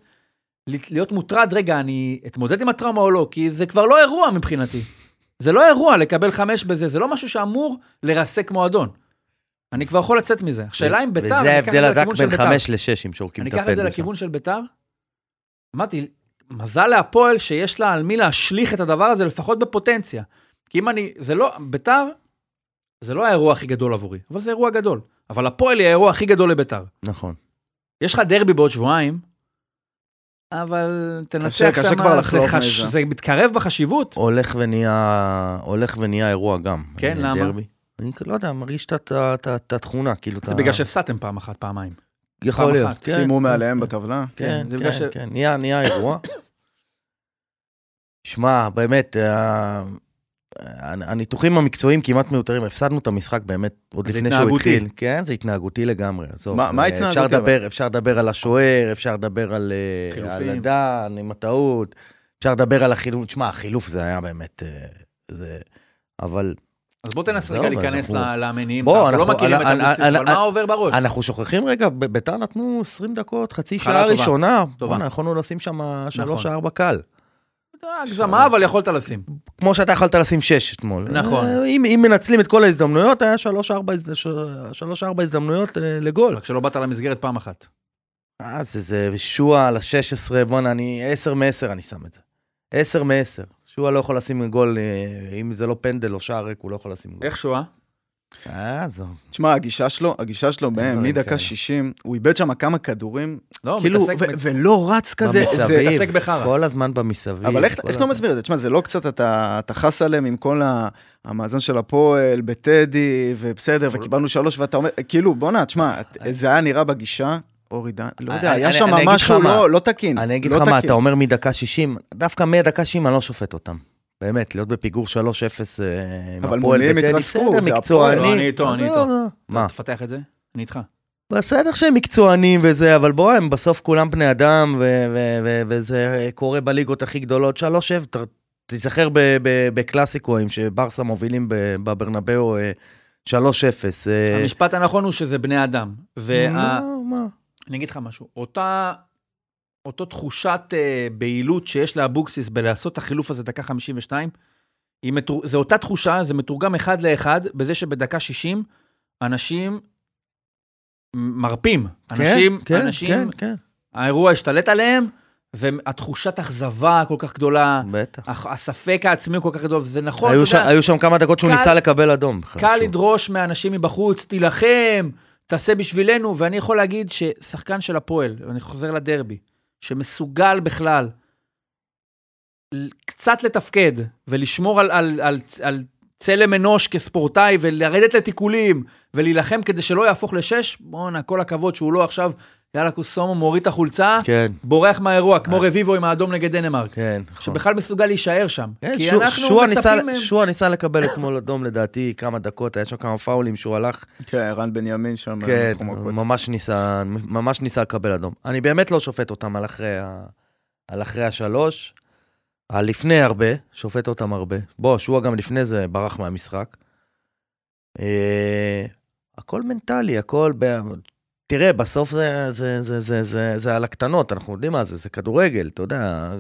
[SPEAKER 2] להיות מוטרד, רגע, אני אתמודד עם הטראומה או לא, כי זה כבר לא אירוע מבחינתי. זה לא אירוע לקבל חמש בזה, זה לא משהו שאמור לרסק מועדון. אני כבר יכול לצאת מזה. השאלה אם ביתר,
[SPEAKER 4] וזה
[SPEAKER 2] אני
[SPEAKER 4] ההבדל הדק בין. חמש לשש, אם שורקים
[SPEAKER 2] אני
[SPEAKER 4] את
[SPEAKER 2] אקח את זה
[SPEAKER 4] הפנדל.
[SPEAKER 2] לכיוון של ביתר. אמרתי, מזל להפועל שיש לה על מי להשליך את הדבר הזה, לפחות בפוטנציה. כי אם אני, זה לא, ביתר, זה לא האירוע הכי גדול עבורי, אבל זה אירוע גדול. אבל הפועל היא האירוע הכי גדול לביתר.
[SPEAKER 4] נכון.
[SPEAKER 2] יש לך דרבי בעוד שבועיים, אבל תנצח
[SPEAKER 3] קשה- קשה
[SPEAKER 2] שם,
[SPEAKER 3] כבר לחלוק
[SPEAKER 2] חש...
[SPEAKER 3] מזה.
[SPEAKER 2] זה מתקרב בחשיבות.
[SPEAKER 4] הולך ונהיה, הולך ונהיה אירוע גם.
[SPEAKER 2] כן,
[SPEAKER 4] אה,
[SPEAKER 2] למה?
[SPEAKER 4] דרבי. אני לא יודע, מרגיש את התכונה, כאילו,
[SPEAKER 2] זה בגלל שהפסדתם פעם אחת, פעמיים.
[SPEAKER 4] יכול להיות. כן,
[SPEAKER 3] סיימו
[SPEAKER 4] כן,
[SPEAKER 3] מעליהם
[SPEAKER 4] כן.
[SPEAKER 3] בטבלה.
[SPEAKER 4] כן,
[SPEAKER 2] בגלל
[SPEAKER 4] כן,
[SPEAKER 2] ש-
[SPEAKER 4] כן, נהיה, נהיה אירוע. (coughs) שמע, באמת, ה- הניתוחים המקצועיים כמעט מיותרים, הפסדנו את המשחק באמת עוד
[SPEAKER 2] זה
[SPEAKER 4] לפני שהוא
[SPEAKER 2] התנהגותי.
[SPEAKER 4] התחיל. כן, זה התנהגותי לגמרי. עזוב.
[SPEAKER 3] מה- מה
[SPEAKER 4] אה,
[SPEAKER 3] התנהגותי,
[SPEAKER 4] אפשר
[SPEAKER 3] אבל?
[SPEAKER 4] לדבר, אפשר לדבר על השוער, אפשר לדבר על אה,
[SPEAKER 2] חילופים.
[SPEAKER 4] על הדן, עם הטעות, אפשר לדבר על החילוף. תשמע, החילוף זה היה באמת... אה, זה... אבל
[SPEAKER 2] אז בוא תנסה רגע להיכנס למניעים. אנחנו לא מכירים את אבוקסיס, אבל מה עובר בראש?
[SPEAKER 4] אנחנו שוכחים רגע, ביתר נתנו 20 דקות, חצי שעה. ראשונה. בואנה, יכולנו לשים שם 3-4 קל.
[SPEAKER 2] הגזמה, אבל יכולת לשים.
[SPEAKER 4] כמו שאתה יכולת לשים 6 אתמול.
[SPEAKER 2] נכון.
[SPEAKER 4] אה, אם, אם מנצלים את כל ההזדמנויות, היה 3-4 הזד- ש- 3-4 הזדמנויות אה, לגול.
[SPEAKER 2] רק שלא באת למסגרת פעם אחת.
[SPEAKER 4] אה, זה, זה שועה על ה-16, בואנה, אני 10 מ-10 אני שם את זה. 10 מ-10. שועה לא יכול לשים גול, אה, אם זה לא פנדל או שער ריק, הוא לא יכול לשים גול.
[SPEAKER 2] איך שואה?
[SPEAKER 4] אה, עזוב.
[SPEAKER 3] תשמע, הגישה שלו, הגישה שלו בהם, מדקה
[SPEAKER 4] כאלה.
[SPEAKER 3] 60, הוא איבד שם כמה כדורים,
[SPEAKER 2] לא,
[SPEAKER 3] כאילו,
[SPEAKER 2] מתעסק
[SPEAKER 3] ו- ולא רץ כזה.
[SPEAKER 4] במסביב.
[SPEAKER 3] זה-
[SPEAKER 2] מתעסק בחרא.
[SPEAKER 4] כל הזמן במסביב.
[SPEAKER 3] אבל איך איך אתה. מסביר את זה? תשמע, זה לא קצת, אתה אתה חס עליהם עם כל ה- המאזן של הפועל, בטדי, ובסדר, וקיבלנו שלוש, ואתה אומר, כאילו, בואנה, תשמע, זה היה נראה בגישה, אורי דן, לא יודע,
[SPEAKER 4] אני-
[SPEAKER 3] היה שם משהו
[SPEAKER 4] מה.
[SPEAKER 3] לא לא תקין.
[SPEAKER 4] אני אגיד
[SPEAKER 3] לא
[SPEAKER 4] לך מה. אתה אומר מדקה 60, דווקא מדקה 60 אני לא שופט אותם. באמת, להיות בפיגור 3-0 אה, עם
[SPEAKER 3] אבל
[SPEAKER 4] הפועל בטדי,
[SPEAKER 3] התרסקו,
[SPEAKER 4] בסדר,
[SPEAKER 3] זה
[SPEAKER 4] מקצועני.
[SPEAKER 2] הפועל. לא, אני איתו, אני איתו.
[SPEAKER 4] מה?
[SPEAKER 2] תפתח את זה, אני איתך.
[SPEAKER 4] בסדר שהם מקצוענים וזה, אבל בוא, הם בסוף כולם בני אדם, וזה קורה בליגות הכי גדולות. 3-0, ת- תיזכר ב- ב- בקלאסיקואים שברסה מובילים ב- בברנבאו אה, 3-0. אה,
[SPEAKER 2] המשפט הנכון הוא שזה בני אדם. ואני
[SPEAKER 4] מה, מה?
[SPEAKER 2] אגיד לך משהו, אותה... אותו תחושת אה, בהילות שיש לאבוקסיס בלעשות את החילוף הזה דקה 52, היא מתור... זה אותה תחושה, זה מתורגם אחד לאחד, בזה שבדקה 60 אנשים מרפים. אנשים,
[SPEAKER 4] כן, כן,
[SPEAKER 2] אנשים,
[SPEAKER 4] כן, כן.
[SPEAKER 2] האירוע השתלט עליהם, והתחושת אכזבה כל כך גדולה,
[SPEAKER 4] בטח.
[SPEAKER 2] הספק העצמי כל כך גדול, זה נכון,
[SPEAKER 4] היו
[SPEAKER 2] אתה יודע,
[SPEAKER 4] היו שם כמה דקות שהוא
[SPEAKER 2] קל-
[SPEAKER 4] ניסה לקבל אדום.
[SPEAKER 2] קל לדרוש מאנשים מבחוץ, תילחם, תעשה בשבילנו, ואני יכול להגיד ששחקן של הפועל, ואני חוזר לדרבי, שמסוגל בכלל קצת לתפקד ולשמור על, על, על, על צלם אנוש כספורטאי ולרדת לתיקולים ולהילחם כדי שלא יהפוך לשש, בואנה, כל הכבוד שהוא לא עכשיו, יאללה קוסומו, מוריד את החולצה,
[SPEAKER 4] כן,
[SPEAKER 2] בורח מהאירוע, כמו רביבו עם האדום נגד דנמרק.
[SPEAKER 4] כן. נכון.
[SPEAKER 2] שבכלל מסוגל להישאר שם.
[SPEAKER 4] כן,
[SPEAKER 2] כי
[SPEAKER 4] שועה-
[SPEAKER 2] אנחנו
[SPEAKER 4] שועה ניסה-
[SPEAKER 2] מצפים מהם.
[SPEAKER 4] שועה ניסה לקבל אתמול אדום לדעתי כמה דקות, היה שם כמה פאולים שהוא הלך,
[SPEAKER 3] כן, ערן בנימין שם.
[SPEAKER 4] כן,
[SPEAKER 3] אנחנו מכות.
[SPEAKER 4] ממש ניסה, ממש ניסה לקבל אדום. אני באמת לא שופט אותם על אחרי, ה... על אחרי השלוש, על לפני הרבה, שופט אותם הרבה. בוא, שועה גם לפני זה ברח מהמשחק. אה, הכל מנטלי, הכל... תראה, בסוף זה, זה, זה, זה, זה, זה על הקטנות, אנחנו יודעים מה זה, זה כדורגל, אתה יודע,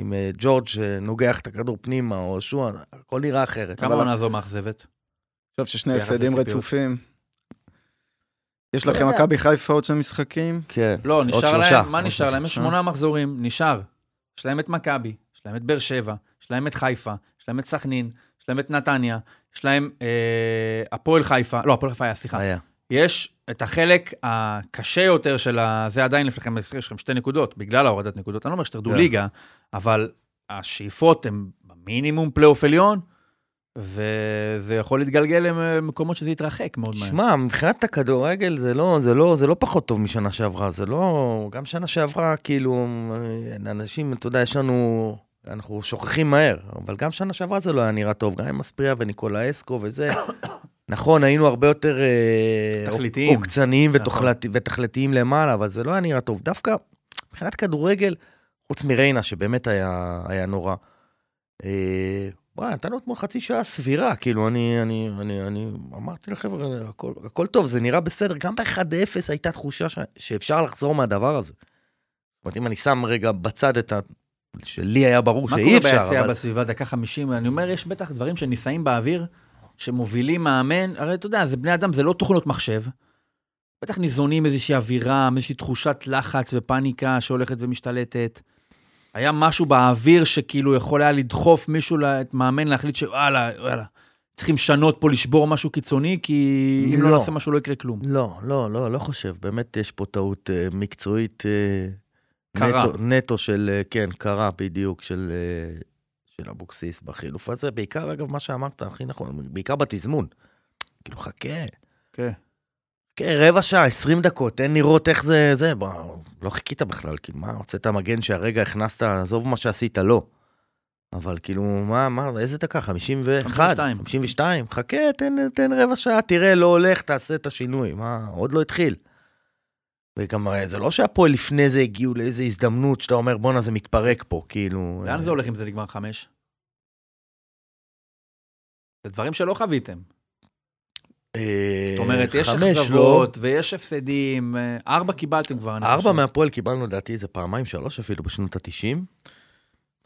[SPEAKER 4] עם אה, ג'ורג' שנוגח את הכדור פנימה, או שועה, הכל נראה אחרת.
[SPEAKER 2] כמה
[SPEAKER 3] אבל-
[SPEAKER 2] עונה זו מאכזבת?
[SPEAKER 3] עכשיו ששני הפסדים. רצופים. יש
[SPEAKER 4] לא
[SPEAKER 3] לכם. מכבי חיפה עוד שני משחקים?
[SPEAKER 4] כן.
[SPEAKER 2] לא, נשאר להם, מה נשאר להם? יש. שמונה מחזורים, נשאר. יש להם את מכבי, יש להם את באר שבע, יש להם את חיפה, יש להם את סכנין, יש להם את נתניה, יש להם אה, הפועל חיפה, לא, הפועל חיפה היה, סליחה.
[SPEAKER 4] היה.
[SPEAKER 2] יש את החלק הקשה יותר של ה... זה עדיין לפניכם, יש לכם שתי נקודות, בגלל ההורדת נקודות. אני לא אומר שתרדו
[SPEAKER 4] כן.
[SPEAKER 2] ליגה, אבל השאיפות הן במינימום פלייאוף עליון, וזה יכול להתגלגל למקומות שזה יתרחק מאוד מהר.
[SPEAKER 4] שמע, מבחינת הכדורגל זה לא, זה, לא, זה לא פחות טוב משנה שעברה, זה לא... גם שנה שעברה, כאילו, אנשים, אתה יודע, יש לנו... אנחנו שוכחים מהר, אבל גם שנה שעברה זה לא היה נראה טוב, גם עם אספריה וניקולה אסקו וזה. נכון, היינו הרבה יותר... אה,
[SPEAKER 2] תכליתיים.
[SPEAKER 4] עוקצניים
[SPEAKER 2] נכון.
[SPEAKER 4] ותכליתיים למעלה, אבל זה לא היה נראה טוב. דווקא מבחינת כדורגל, חוץ מריינה, שבאמת היה, היה נורא. אה, וואי, נתנו אתמול חצי שעה סבירה, כאילו, אני, אני, אני, אני אמרתי לחבר'ה, הכל, הכל טוב, זה נראה בסדר. גם ב-1-0 הייתה תחושה ש, שאפשר לחזור מהדבר הזה. זאת אומרת, אם אני שם רגע בצד את ה... שלי היה ברור
[SPEAKER 2] מה
[SPEAKER 4] שאי
[SPEAKER 2] קורה
[SPEAKER 4] אפשר, אבל...
[SPEAKER 2] בסביבה, דקה 50? אני אומר, יש בטח דברים שנישאים באוויר, שמובילים מאמן, הרי אתה יודע, זה בני אדם, זה לא תוכנות מחשב. בטח ניזונים איזושהי אווירה, איזושהי תחושת לחץ ופאניקה שהולכת ומשתלטת. היה משהו באוויר שכאילו יכול היה לדחוף מישהו, את מאמן, להחליט שוואלה, וואלה, צריכים לשנות פה, לשבור משהו קיצוני, כי אם לא
[SPEAKER 4] לא.
[SPEAKER 2] נעשה משהו לא יקרה כלום.
[SPEAKER 4] לא, לא, לא, לא חושב. באמת יש פה טעות אה, מקצועית אה,
[SPEAKER 2] קרה.
[SPEAKER 4] נטו, נטו של, אה, כן, קרה בדיוק, של, אה, של אבוקסיס בחילוף הזה. בעיקר, אגב, מה שאמרת, הכי נכון, בעיקר בתזמון. כאילו, חכה,
[SPEAKER 2] כן.
[SPEAKER 4] כן, רבע שעה, 20 דקות, תן לראות איך זה, זה, בוא, לא חיכית בכלל, כאילו, מה, הוצאת מגן שהרגע הכנסת, עזוב מה שעשית, לא. אבל כאילו, מה, מה, איזה דקה? 51?
[SPEAKER 2] 52.
[SPEAKER 4] 52? חכה, תן, תן רבע שעה, תראה, לא הולך, תעשה את השינוי. מה, עוד לא התחיל. וגם, אה, זה לא שהפועל לפני זה הגיעו לאיזו הזדמנות שאתה אומר, בואנה, זה מתפרק פה, כאילו...
[SPEAKER 2] לאן זה הולך אם זה נגמר חמש? זה דברים שלא חוויתם.
[SPEAKER 4] אה,
[SPEAKER 2] זאת אומרת, יש
[SPEAKER 4] חמש, לא.
[SPEAKER 2] אכזבות ויש הפסדים, אה, ארבע קיבלתם כבר, אני
[SPEAKER 4] ארבע
[SPEAKER 2] חושב.
[SPEAKER 4] מהפועל קיבלנו, לדעתי, איזה פעמיים, שלוש אפילו, בשנות ה-90.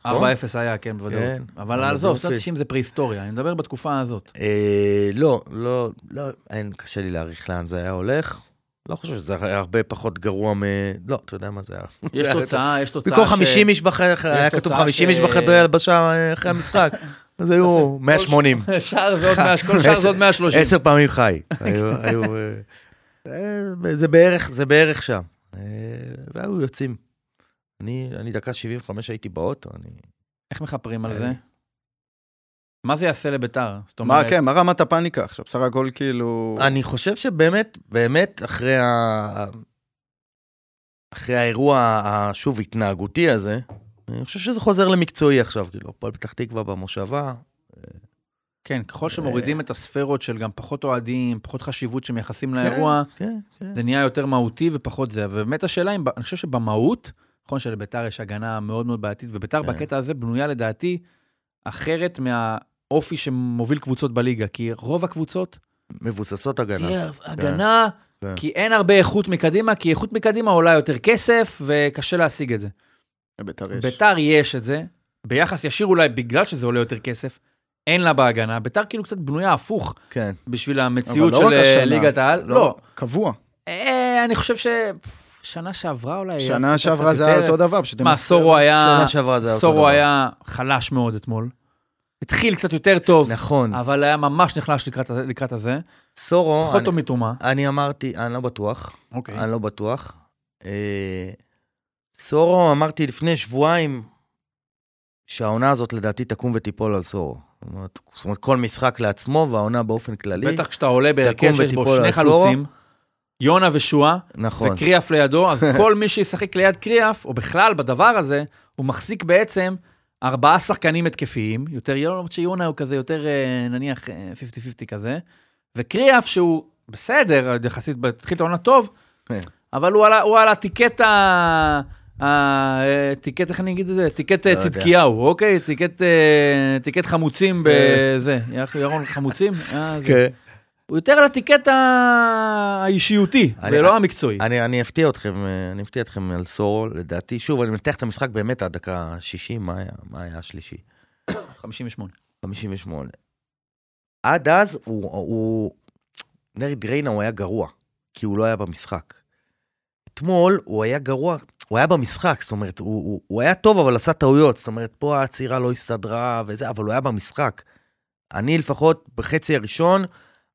[SPEAKER 2] 4-0 היה, כן, בוודאות.
[SPEAKER 4] כן.
[SPEAKER 2] אבל עזוב, שנות
[SPEAKER 4] יופי.
[SPEAKER 2] 90 זה פרה-היסטוריה, אני מדבר בתקופה הזאת.
[SPEAKER 4] אה, לא, לא, לא, אין, קשה לי להעריך לאן זה היה הולך. לא חושב שזה היה הרבה פחות גרוע מ... לא, אתה יודע מה זה היה.
[SPEAKER 2] יש תוצאה, יש תוצאה
[SPEAKER 4] במקום 50 איש בחדר, היה כתוב
[SPEAKER 2] תוצאה
[SPEAKER 4] 50 איש
[SPEAKER 2] ש-
[SPEAKER 4] בחדרי הלבשה אחרי המשחק. (laughs) אז היו 180. (laughs)
[SPEAKER 2] שער זה עוד 100, כל שער זה עוד 130.
[SPEAKER 4] עשר פעמים חי. (laughs) היו, היו, אה, אה, זה בערך, זה בערך שם. אה, והיו יוצאים. אני, דקה 75 הייתי באוטו, אני...
[SPEAKER 2] איך מכפרים על. זה? מה זה יעשה לביתר? זאת
[SPEAKER 3] מה,
[SPEAKER 2] אומרת,
[SPEAKER 3] כן, מה רמת הפאניקה עכשיו? בסך הכל כאילו...
[SPEAKER 4] אני חושב שבאמת, באמת, אחרי ה... אחרי האירוע, ה- שוב, התנהגותי הזה, אני חושב שזה חוזר למקצועי עכשיו, כאילו, הפועל פתח תקווה במושבה.
[SPEAKER 2] כן, ככל שמורידים את הספרות של גם פחות אוהדים, פחות חשיבות שמייחסים לאירוע,
[SPEAKER 4] כן, כן.
[SPEAKER 2] זה נהיה יותר מהותי ופחות זה. ובאמת השאלה אם, אני חושב שבמהות, נכון שלביתר יש הגנה מאוד מאוד בעייתית, וביתר
[SPEAKER 4] כן.
[SPEAKER 2] בקטע הזה בנויה לדעתי אחרת מהאופי שמוביל קבוצות בליגה, כי רוב הקבוצות,
[SPEAKER 4] מבוססות הגנה.
[SPEAKER 2] תהיה הגנה,
[SPEAKER 4] כן.
[SPEAKER 2] כי אין הרבה איכות מקדימה, כי איכות מקדימה עולה יותר כסף, וקשה להשיג את זה.
[SPEAKER 3] בית"ר יש.
[SPEAKER 2] ביתר יש את זה, ביחס ישיר אולי בגלל שזה עולה יותר כסף, אין לה בהגנה. ביתר כאילו קצת בנויה הפוך
[SPEAKER 4] כן.
[SPEAKER 2] בשביל המציאות
[SPEAKER 3] לא
[SPEAKER 2] של אה,
[SPEAKER 3] השנה.
[SPEAKER 2] ליגת העל. לא,
[SPEAKER 3] קבוע.
[SPEAKER 2] אה, אני חושב ש... שנה שעברה אולי.
[SPEAKER 3] שנה שעברה זה. היה אותו דבר, פשוט...
[SPEAKER 2] מה, סורו היה...
[SPEAKER 4] שנה שעברה זה היה אותו
[SPEAKER 2] סורו
[SPEAKER 4] דבר.
[SPEAKER 2] היה חלש מאוד אתמול. התחיל קצת יותר טוב,
[SPEAKER 4] נכון.
[SPEAKER 2] אבל היה ממש נחלש לקראת, לקראת הזה.
[SPEAKER 4] סורו,
[SPEAKER 2] פחות
[SPEAKER 4] אני-
[SPEAKER 2] טוב.
[SPEAKER 4] אני אמרתי, אני לא בטוח.
[SPEAKER 2] אוקיי.
[SPEAKER 4] אני לא בטוח. אה, סורו, אמרתי לפני שבועיים, שהעונה הזאת לדעתי תקום ותיפול על סורו. זאת אומרת, כל משחק לעצמו, והעונה באופן כללי.
[SPEAKER 2] בטח כשאתה עולה בהרכב שיש בו שני. חלוצים, יונה ושועה,
[SPEAKER 4] נכון.
[SPEAKER 2] וקריאף לידו, אז (laughs) כל מי שישחק ליד קריאף, או בכלל בדבר הזה, הוא מחזיק בעצם ארבעה שחקנים התקפיים, יותר יונה, למרות שיונה הוא כזה יותר, אה, נניח, אה, 50-50 כזה, וקריאף שהוא בסדר, יחסית, התחיל את העונה טוב,
[SPEAKER 4] כן.
[SPEAKER 2] אבל הוא על הוא על ה ticket ה... ticket, איך אני אגיד את זה? ticket אה,
[SPEAKER 4] לא.
[SPEAKER 2] צדקיהו, אוקיי? ticket, אה, חמוצים בזה. ירון חמוצים? אה.
[SPEAKER 4] כן.
[SPEAKER 2] הוא יותר על ה ticket האישיותי,
[SPEAKER 4] אני-
[SPEAKER 2] ולא המקצועי.
[SPEAKER 4] אני, אני אפתיע אתכם, אני אפתיע אתכם על סורו, לדעתי, שוב, אני מנתח את המשחק באמת עד דקה 60, מה היה, מה היה השלישי? (coughs)
[SPEAKER 2] 58.
[SPEAKER 4] 58. עד אז הוא, הוא, נגד ריינה הוא היה גרוע, כי הוא לא היה במשחק. אתמול הוא היה גרוע, הוא היה במשחק, זאת אומרת, הוא, הוא, הוא היה טוב אבל עשה טעויות, זאת אומרת, פה העצירה לא הסתדרה וזה, אבל הוא היה במשחק. אני לפחות בחצי הראשון,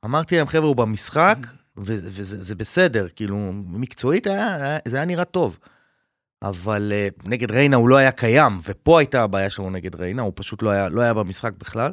[SPEAKER 4] אמרתי להם, חבר'ה, הוא במשחק, וזה זה בסדר, כאילו, מקצועית היה, זה היה נראה טוב. אבל uh, נגד ריינה הוא לא היה קיים, ופה הייתה הבעיה שלו נגד ריינה, הוא פשוט לא היה, לא היה במשחק בכלל.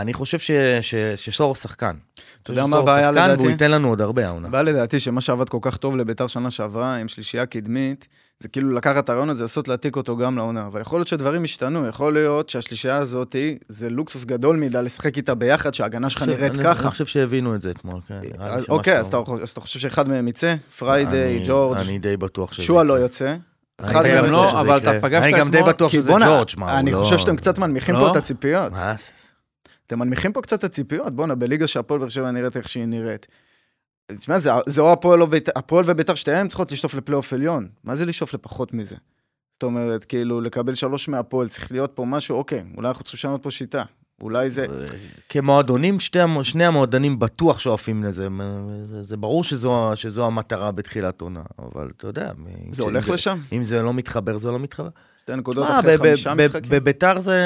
[SPEAKER 4] אני חושב ש, ש, שסורו שחקן.
[SPEAKER 3] אתה יודע מה הבעיה
[SPEAKER 4] שחקן, והוא
[SPEAKER 3] לדעתי?
[SPEAKER 4] ייתן לנו עוד הרבה העונה.
[SPEAKER 3] הבעיה לדעתי שמה שעבד כל כך טוב לביתר שנה שעברה, עם שלישייה קדמית, זה כאילו לקחת את הרעיון הזה, לנסות להעתיק אותו גם לעונה. אבל יכול להיות שדברים השתנו, יכול להיות שהשלישייה הזאת, זה לוקסוס גדול מדי לשחק איתה ביחד, שההגנה שלך נראית
[SPEAKER 4] אני-
[SPEAKER 3] ככה.
[SPEAKER 4] אני חושב שהבינו את זה אתמול, כן. נראה לי
[SPEAKER 3] אז אוקיי, אז אתה. אז אתה חושב שאחד מהם יצא? פריידיי,
[SPEAKER 4] אני-
[SPEAKER 3] ג'ורג',
[SPEAKER 4] אני די בטוח שזה
[SPEAKER 3] שועה
[SPEAKER 4] יקרה.
[SPEAKER 3] לא יוצא.
[SPEAKER 4] אני
[SPEAKER 3] אחד
[SPEAKER 4] די
[SPEAKER 3] מהם
[SPEAKER 2] גם לא, אבל. אתה פגשת
[SPEAKER 4] אני גם די
[SPEAKER 2] אתמול-
[SPEAKER 4] בטוח שזה ג'ורג', מה,
[SPEAKER 3] אני
[SPEAKER 4] לא-
[SPEAKER 3] חושב שאתם קצת מנמיכים
[SPEAKER 2] לא?
[SPEAKER 3] פה את הציפיות. אתם מנמיכים פה קצת את הציפיות, בואנה, בליגה שהפועל באר שבע נראית איך שהיא נראית. תשמע, זה, זה או הפועל או ביתר, הפועל וביתר שתיהן צריכות לשאוף לפלייאוף עליון. מה זה לשאוף לפחות מזה? זאת אומרת, כאילו, לקבל שלוש מהפועל, צריך להיות פה משהו, אוקיי, אולי אנחנו צריכים לשנות פה שיטה. אולי זה...
[SPEAKER 4] כמועדונים, שתי, שני המועדונים בטוח שואפים לזה. זה, זה ברור שזו, שזו המטרה בתחילת עונה, אבל אתה יודע...
[SPEAKER 3] זה הולך
[SPEAKER 4] אם
[SPEAKER 3] לשם?
[SPEAKER 4] אם זה לא מתחבר, זה לא מתחבר.
[SPEAKER 3] שתי נקודות
[SPEAKER 4] מה,
[SPEAKER 3] אחרי
[SPEAKER 4] ב-
[SPEAKER 3] חמישה
[SPEAKER 4] ב- ב-
[SPEAKER 3] משחקים?
[SPEAKER 4] בביתר זה...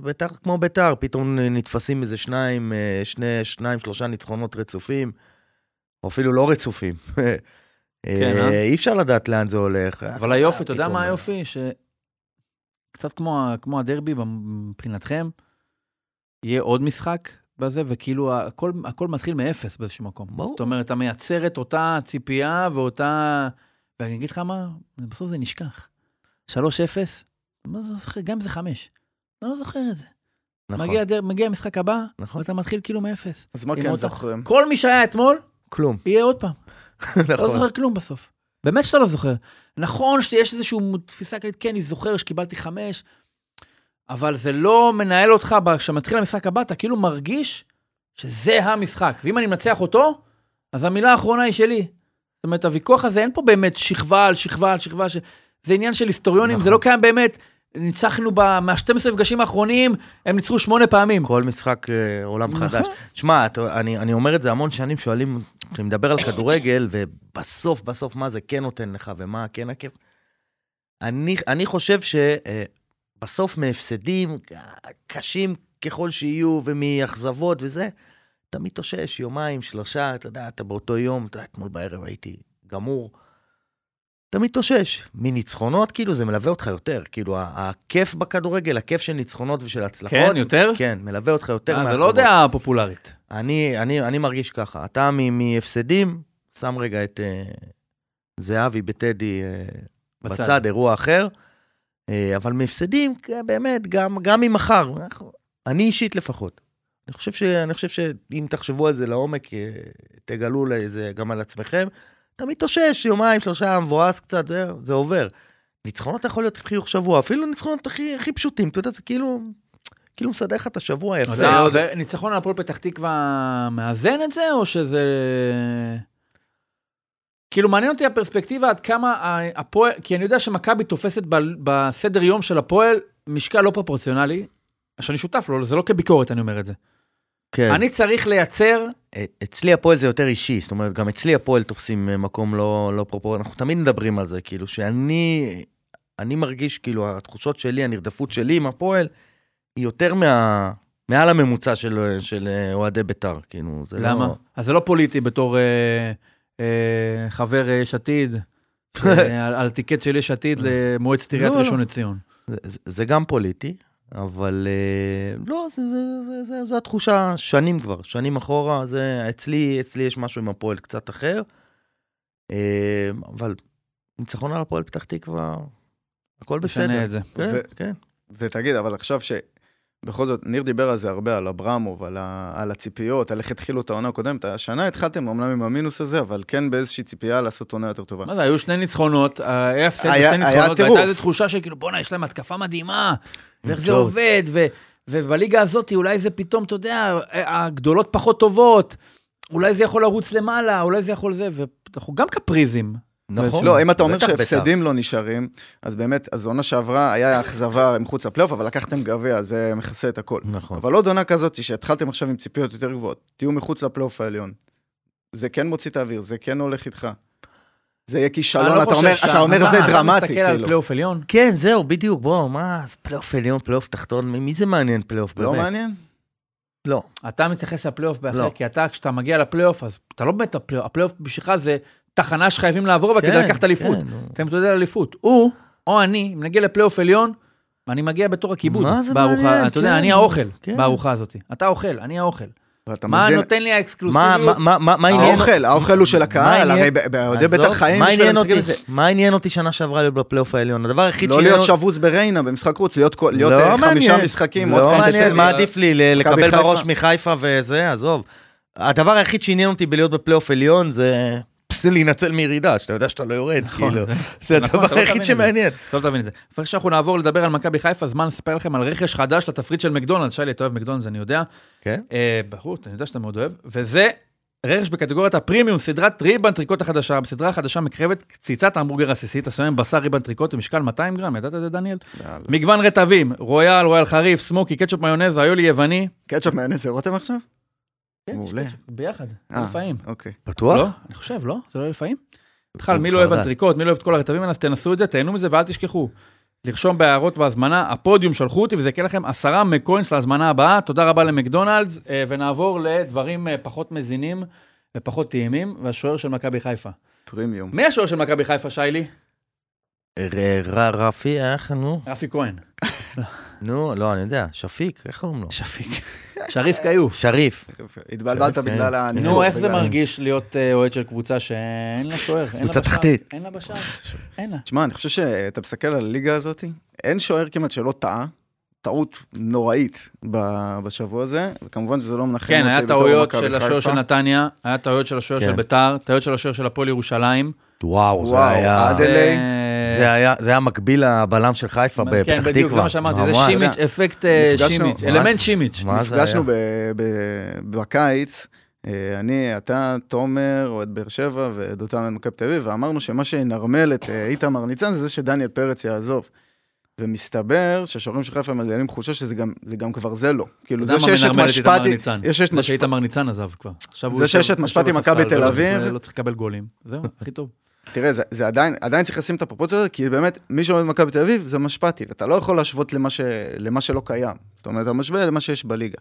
[SPEAKER 4] ביתר כמו ביתר, פתאום נתפסים איזה שניים, אה, שני, שניים, שלושה ניצחונות רצופים, או אפילו לא רצופים. (laughs)
[SPEAKER 2] כן, אה?
[SPEAKER 4] אי אפשר לדעת לאן זה הולך.
[SPEAKER 2] אבל היופי, אתה יודע מה
[SPEAKER 4] אה,
[SPEAKER 2] היופי? שקצת כמו, כמו הדרבי מבחינתכם, יהיה עוד משחק בזה, וכאילו הכל, הכל מתחיל מאפס באיזשהו מקום.
[SPEAKER 4] ברור.
[SPEAKER 2] זאת אומרת, אתה מייצר את אותה ציפייה ואותה... ואני אגיד לך מה, בסוף זה נשכח. 3-0, מה זה זוכר? גם אם זה 5. אני לא זוכר את זה.
[SPEAKER 4] נכון,
[SPEAKER 2] מגיע, הדר- מגיע המשחק הבא,
[SPEAKER 4] נכון,
[SPEAKER 2] ואתה מתחיל כאילו מאפס.
[SPEAKER 3] אז מה כן זוכרים?
[SPEAKER 2] כל מי שהיה אתמול,
[SPEAKER 4] כלום.
[SPEAKER 2] יהיה עוד פעם. (laughs) לא
[SPEAKER 4] נכון.
[SPEAKER 2] זוכר כלום בסוף. באמת שאתה לא זוכר. נכון שיש איזושהי תפיסה כללית, כן, אני זוכר שקיבלתי חמש, אבל זה לא מנהל אותך, כשמתחיל המשחק הבא, אתה כאילו מרגיש שזה המשחק. ואם אני מנצח אותו, אז המילה האחרונה היא שלי. זאת אומרת, הוויכוח הזה, אין פה באמת שכבה על שכבה על שכבה, ש... זה עניין של היסטוריונים,
[SPEAKER 4] נכון.
[SPEAKER 2] זה לא קיים באמת. ניצחנו ב... מה-12 מפגשים האחרונים, הם ניצחו שמונה פעמים.
[SPEAKER 4] כל משחק אה, עולם
[SPEAKER 2] נכון.
[SPEAKER 4] חדש. שמע, אני, אני אומר את זה המון שנים, שואלים, כשאני מדבר על כדורגל, ובסוף, בסוף, מה זה כן נותן לך, ומה כן הכיף. אני, אני חושב שבסוף מהפסדים, קשים ככל שיהיו, ומאכזבות וזה, אתה מתאושש יומיים, שלושה, אתה יודע, אתה באותו יום, אתה יודע, אתמול בערב הייתי גמור. אתה מתאושש. מניצחונות, כאילו, זה מלווה אותך יותר. כאילו, הכיף בכדורגל, הכיף של ניצחונות ושל הצלחות.
[SPEAKER 2] כן, יותר?
[SPEAKER 4] כן, מלווה אותך יותר
[SPEAKER 2] אה, זה. לא דעה פופולרית.
[SPEAKER 4] אני, אני, אני מרגיש ככה. אתה מ- מהפסדים, שם רגע את uh, זהבי בטדי uh,
[SPEAKER 2] בצד.
[SPEAKER 4] בצד, אירוע אחר, אבל מהפסדים, כן, באמת, גם, גם ממחר. אני אישית לפחות. אני חושב, ש, אני חושב שאם תחשבו על זה לעומק, אה, תגלו את זה גם על עצמכם, אתה מתאושש, יומיים, שלושה, מבואס קצת, זה, זה עובר. ניצחונות יכול להיות חיוך שבוע, אפילו ניצחונות הכי, הכי פשוטים, אתה יודע, זה כאילו, כאילו מסדר לך את השבוע יפה.
[SPEAKER 2] אתה, וניצחון על הפועל פתח תקווה מאזן את זה, או שזה... כאילו, מעניין אותי הפרספקטיבה עד כמה הפועל, כי אני יודע שמכבי תופסת ב- בסדר יום של הפועל משקל לא פרופורציונלי, שאני שותף לו, זה לא כביקורת, אני אומר את זה.
[SPEAKER 4] כן.
[SPEAKER 2] אני צריך לייצר,
[SPEAKER 4] אצלי הפועל זה יותר אישי, זאת אומרת, גם אצלי הפועל תופסים אה, מקום לא, לא פרופורט, אנחנו תמיד מדברים על זה, כאילו, שאני אני מרגיש, כאילו, התחושות שלי, הנרדפות שלי עם הפועל, היא יותר מה, מעל הממוצע של, של אה, אוהדי בית"ר, כאילו, זה
[SPEAKER 2] למה?
[SPEAKER 4] לא...
[SPEAKER 2] אז זה לא פוליטי בתור אה, חבר אה, יש עתיד, (laughs) אה, על, על טיקט של יש עתיד למועצת עיריית
[SPEAKER 4] לא, לא.
[SPEAKER 2] ראשון לציון.
[SPEAKER 4] זה, גם פוליטי, אבל אה, לא, זה, זה, זה, זה, זה התחושה שנים כבר, שנים אחורה, זה, אצלי, אצלי יש משהו עם הפועל קצת אחר, אה, אבל ניצחון על הפועל פתח תקווה, הכל
[SPEAKER 2] משנה
[SPEAKER 4] בסדר.
[SPEAKER 2] את זה.
[SPEAKER 4] כן,
[SPEAKER 3] ו-
[SPEAKER 4] כן.
[SPEAKER 3] ותגיד, אבל עכשיו שבכל זאת, ניר דיבר על זה הרבה, על אברמוב, על, ה... על הציפיות, על איך התחילו את העונה הקודמת. השנה התחלתם אומנם עם המינוס הזה, אבל כן באיזושהי ציפייה לעשות עונה יותר טובה.
[SPEAKER 2] מה זה, היו שני ניצחונות, היה הפסד בשני
[SPEAKER 3] היה
[SPEAKER 2] ניצחונות. והייתה איזו תחושה שכאילו, בואנה, יש להם התקפה מדהימה, ואיך זה. עובד, ו- ובליגה הזאת אולי זה פתאום, אתה יודע, הגדולות פחות טובות, אולי זה יכול לרוץ למעלה, אולי זה יכול זה, ואנחנו גם קפריזים.
[SPEAKER 4] נכון.
[SPEAKER 3] לא, אם אתה אומר שהפסדים לא נשארים, אז באמת, אז עונה שעברה היה אכזבה (laughs) מחוץ לפלייאוף, אבל לקחתם גביע, זה מכסה את הכל.
[SPEAKER 4] נכון.
[SPEAKER 3] אבל עוד עונה כזאת, שהתחלתם עכשיו עם ציפיות יותר גבוהות, תהיו מחוץ לפלייאוף העליון. זה כן מוציא את האוויר, זה כן הולך איתך. זה יהיה כישלון,
[SPEAKER 2] לא
[SPEAKER 3] אתה אומר, אתה אומר זה
[SPEAKER 2] אתה
[SPEAKER 3] דרמטי,
[SPEAKER 2] מסתכל על
[SPEAKER 3] כאילו.
[SPEAKER 2] פלייאוף עליון?
[SPEAKER 4] כן, זהו, בדיוק, בוא, מה, זה פלייאוף עליון, פלייאוף תחתון, מי זה מעניין פלייאוף באמת?
[SPEAKER 3] לא מעניין?
[SPEAKER 4] לא.
[SPEAKER 2] אתה מתייחס לפלייאוף באחר,
[SPEAKER 4] לא.
[SPEAKER 2] כי אתה, כשאתה מגיע לפלייאוף, אז אתה לא באמת הפלייאוף בשבילך זה תחנה שחייבים לעבור בה כדי
[SPEAKER 4] כן,
[SPEAKER 2] לקחת אליפות.
[SPEAKER 4] כן, נו.
[SPEAKER 2] אתה מתמודד על אליפות. הוא, או אני, אם נגיע לפלייאוף עליון, אני מגיע בתור הכיבוד.
[SPEAKER 4] מה זה
[SPEAKER 2] בארוחה,
[SPEAKER 4] מעניין?
[SPEAKER 2] אתה יודע,
[SPEAKER 4] כן,
[SPEAKER 2] אני האוכל
[SPEAKER 4] כן.
[SPEAKER 2] בארוחה הזאת. אתה אוכל, אני האוכל. מה
[SPEAKER 3] מזין-
[SPEAKER 2] נותן לי
[SPEAKER 4] מה,
[SPEAKER 2] האקסקלוסיביות?
[SPEAKER 3] האוכל, האוכל הוא של הקהל, הרי ב- באוהדי בית"ר חיים
[SPEAKER 4] מה
[SPEAKER 3] בשביל המשחקים.
[SPEAKER 4] מה עניין אותי שנה שעברה להיות בפלייאוף העליון? הדבר היחיד
[SPEAKER 3] לא להיות שבוז בריינה במשחק חוץ, להיות
[SPEAKER 4] לא
[SPEAKER 3] אה, חמישה. משחקים,
[SPEAKER 4] לא מעניין. מה עדיף לי, לקבל. בראש מחיפה וזה, עזוב. הדבר היחיד שעניין אותי בלהיות בפלייאוף עליון זה... להינצל מירידה, שאתה יודע שאתה לא יורד,
[SPEAKER 2] נכון,
[SPEAKER 4] כאילו.
[SPEAKER 2] זה- נכון,
[SPEAKER 4] הדבר
[SPEAKER 2] לא
[SPEAKER 4] היחיד. שמעניין.
[SPEAKER 2] טוב תבין את זה. לפני שאנחנו נעבור לדבר על מכבי חיפה, זמן לספר לכם על רכש חדש לתפריט של מקדונלדס. שי, אתה אוהב מקדונלדס, אני יודע.
[SPEAKER 4] כן?
[SPEAKER 2] אה, ברור, אני יודע שאתה מאוד אוהב. וזה רכש בקטגוריית הפרימיום, סדרת ריב אנטריקוט החדשה. בסדרה החדשה מככבת קציצת ההמבורגר עסיסית, עשויה עם בשר ריב אנטריקוט במשקל 200 גרם, ידעת את זה, דניאל? מגוון רטבים, רויאל, רויאל חריף, smoky, קטשופ מיונז, איולי יווני.
[SPEAKER 3] קטשופ מיונז זה רותם עכשיו?
[SPEAKER 2] כן,
[SPEAKER 3] מעולה.
[SPEAKER 2] ביחד,
[SPEAKER 3] אה,
[SPEAKER 2] לפעמים.
[SPEAKER 3] אוקיי.
[SPEAKER 4] בטוח?
[SPEAKER 2] לא? אני חושב, לא? זה לא לפעמים? בכלל, מי לא אוהב. אנטריקוט, מי לא אוהב את כל הרטבים האלה, אז תנסו את זה, תהנו מזה ואל תשכחו. לרשום בהערות בהזמנה, הפודיום שלחו אותי וזה יקרה לכם עשרה מקוינס להזמנה הבאה. תודה רבה למקדונלדס, אה, ונעבור לדברים אה, פחות מזינים ופחות טעימים, והשוער של מכבי חיפה.
[SPEAKER 3] פרימיום.
[SPEAKER 2] מי השוער של מכבי חיפה, שיילי?
[SPEAKER 4] רפי, איך, נו?
[SPEAKER 2] רפי כהן.
[SPEAKER 4] נו, לא, אני יודע, שפיק, איך קוראים לו?
[SPEAKER 2] שפיק. (laughs) שריף כיוף.
[SPEAKER 4] שריף.
[SPEAKER 3] התבלבלת
[SPEAKER 4] כן.
[SPEAKER 3] בגלל ה...
[SPEAKER 2] נו, איך זה מרגיש להיות אה, אוהד של קבוצה שאין לה שוער?
[SPEAKER 4] קבוצה? תחתית.
[SPEAKER 2] אין לה בשער? (laughs) אין לה.
[SPEAKER 3] תשמע, אני חושב שאתה מסתכל על הליגה הזאת, אין שוער כמעט שלא טעה, טעות נוראית ב- בשבוע הזה, וכמובן שזה לא מנחם
[SPEAKER 2] כן, היה טעויות של השוער של. נתניה, היה טעויות של השוער
[SPEAKER 4] כן.
[SPEAKER 2] של ביתר, טעויות של השוער של הפועל ירושלים.
[SPEAKER 4] וואו, זה היה...
[SPEAKER 3] עד.
[SPEAKER 4] זה היה, זה היה מקביל לבלם של חיפה בפתח תקווה.
[SPEAKER 2] כן, בדיוק, זה מה שאמרתי, זה. שימיץ', אפקט אה, שימיץ', אלמנט? שימיץ'.
[SPEAKER 4] מה זה היה?
[SPEAKER 3] נפגשנו ב- ב- בקיץ, אה, אני, אתה, תומר, אוהד באר שבע ודותן מכבי תל אביב, ואמרנו שמה שינרמל את אה, איתמר ניצן זה זה שדניאל פרץ יעזוב. ומסתבר שהשוערים של חיפה מגלים תחושה שזה גם, זה גם כבר זה לא. כאילו זה שיש את משפטי,
[SPEAKER 2] ניצן?
[SPEAKER 3] יש את
[SPEAKER 2] זה
[SPEAKER 3] משפטי,
[SPEAKER 2] שאיתמר ניצן עזב כבר.
[SPEAKER 3] זה שיש את משפטי מכבי תל
[SPEAKER 2] ולא
[SPEAKER 3] אביב.
[SPEAKER 2] צריך- לא צריך לקבל גולים. זהו, הכי טוב.
[SPEAKER 3] תראה, זה, זה עדיין, עדיין צריך לשים את הפרופורציה הזאת, כי באמת, מי שאוהד מכבי תל אביב זה משפטי, ואתה לא יכול להשוות למה, ש, למה שלא קיים. זאת אומרת, אתה משווה למה שיש בליגה.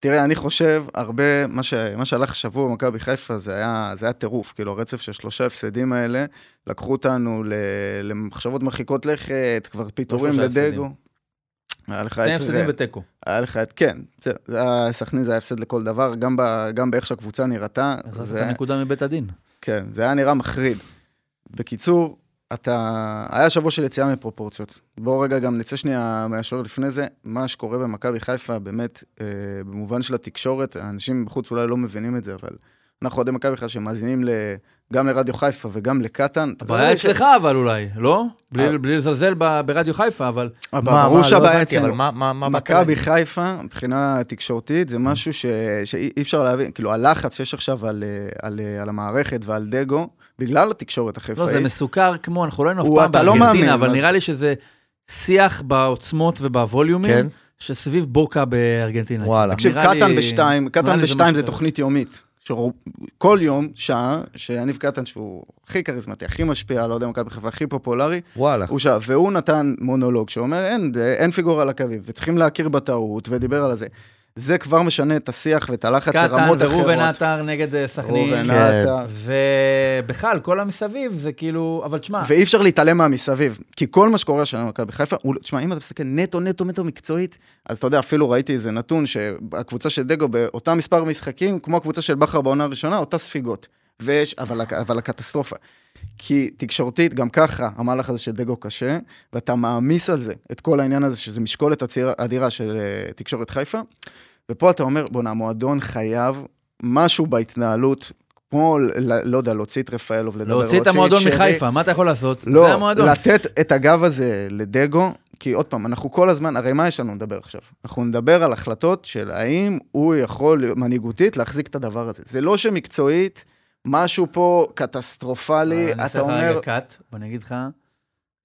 [SPEAKER 3] תראה, אני חושב, הרבה, מה, ש, מה שהלך השבוע במכבי חיפה זה היה, זה היה טירוף, כאילו, הרצף של שלושה הפסדים האלה, לקחו אותנו ל, למחשבות מרחיקות לכת, כבר פיטורים
[SPEAKER 2] שלושה
[SPEAKER 3] לדגו. היה לך
[SPEAKER 2] שני
[SPEAKER 3] את...
[SPEAKER 2] הפסדים ותיקו.
[SPEAKER 3] היה לך את, כן, סכנין זה היה הפסד לכל דבר, גם, ב, גם באיך שהקבוצה נראתה.
[SPEAKER 2] אז
[SPEAKER 3] זה-
[SPEAKER 2] הנקודה מבית הדין.
[SPEAKER 3] כן, זה היה נראה מחריד. בקיצור, אתה... היה שבוע של יציאה מפרופורציות. בואו רגע גם נצא שנייה מהשוער לפני זה. מה שקורה במכבי חיפה, באמת, אה, במובן של התקשורת, האנשים בחוץ אולי לא מבינים את זה, אבל אנחנו אוהדי מכבי חיפה שמאזינים ל... גם לרדיו חיפה וגם לקטן. אתה
[SPEAKER 2] הבעיה אצלך אבל אולי, לא? בלי-
[SPEAKER 3] אה.
[SPEAKER 2] בלי לזלזל ב- ברדיו חיפה, אבל...
[SPEAKER 3] ש- אבל
[SPEAKER 4] מה,
[SPEAKER 3] ברור
[SPEAKER 4] לא
[SPEAKER 3] שהבעיה אצלנו.
[SPEAKER 4] מה, מה, מה...
[SPEAKER 3] מכבי חיפה, מבחינה תקשורתית, זה משהו ש... שאי אי אפשר להבין, כאילו, הלחץ שיש עכשיו על, אה, על, אה, על המערכת ועל דגו, בגלל התקשורת החיפאית.
[SPEAKER 2] לא, זה מסוכר כמו, אנחנו לא היינו אף
[SPEAKER 3] הוא-
[SPEAKER 2] פעם
[SPEAKER 3] לא
[SPEAKER 2] בארגנטינה,
[SPEAKER 3] מאמין,
[SPEAKER 2] אבל נראה לי שזה שיח בעוצמות ובווליומים,
[SPEAKER 4] כן.
[SPEAKER 2] שסביב בוקה בארגנטינה.
[SPEAKER 4] וואלה.
[SPEAKER 3] תקשיב,
[SPEAKER 2] נראה לי-
[SPEAKER 3] קטן בשתיים, קטן בשתיים זה. תוכנית יומית. כל יום, שעה, שיניב קטן, שהוא הכי כריזמטי, הכי משפיע, לא יודע, מכבי חיפה, הכי פופולרי,
[SPEAKER 4] וואלה.
[SPEAKER 3] הוא שעה, והוא נתן מונולוג שאומר, אין, אין פיגור על הקווים, וצריכים להכיר בטעות, ודיבר על זה. זה כבר משנה את השיח ואת הלחץ
[SPEAKER 2] קטן
[SPEAKER 3] לרמות אחרות.
[SPEAKER 2] וראובן עטר נגד אה, סכנין.
[SPEAKER 3] ראובן
[SPEAKER 4] כן.
[SPEAKER 3] עטר.
[SPEAKER 2] ובכלל, כל המסביב זה כאילו, אבל תשמע,
[SPEAKER 3] ואי אפשר להתעלם מהמסביב, כי כל מה שקורה שם במכבי חיפה, הוא- תשמע, אם אתה מסתכל נטו, נטו, נטו מקצועית, אז אתה יודע, אפילו ראיתי איזה נתון שהקבוצה של דגו באותם מספר משחקים, כמו הקבוצה של בכר בעונה הראשונה, אותה ספיגות. ויש, אבל, אבל הקטסטרופה. כי תקשורתית, גם ככה, המהלך הזה של דגו קשה, ואתה מעמיס על זה את כל העניין הזה, שזה משקולת אדירה של אה, תקשורת חיפה, ופה אתה אומר, בוא'נה, המועדון חייב משהו בהתנהלות, כמו, לא יודע, להוציא את רפאלוב, לדבר,
[SPEAKER 2] להוציא את המועדון
[SPEAKER 3] שרי.
[SPEAKER 2] מחיפה, מה אתה יכול לעשות? זה
[SPEAKER 3] לא,
[SPEAKER 2] המועדון.
[SPEAKER 3] לתת את הגב הזה לדגו, כי עוד פעם, אנחנו כל הזמן, הרי מה יש לנו לדבר עכשיו? אנחנו נדבר על החלטות של האם הוא יכול מנהיגותית להחזיק את הדבר הזה. זה לא שמקצועית, משהו פה קטסטרופלי,
[SPEAKER 2] אני
[SPEAKER 3] אתה
[SPEAKER 2] אעשה לך
[SPEAKER 3] אומר,
[SPEAKER 2] רגע קאט, ואני אגיד לך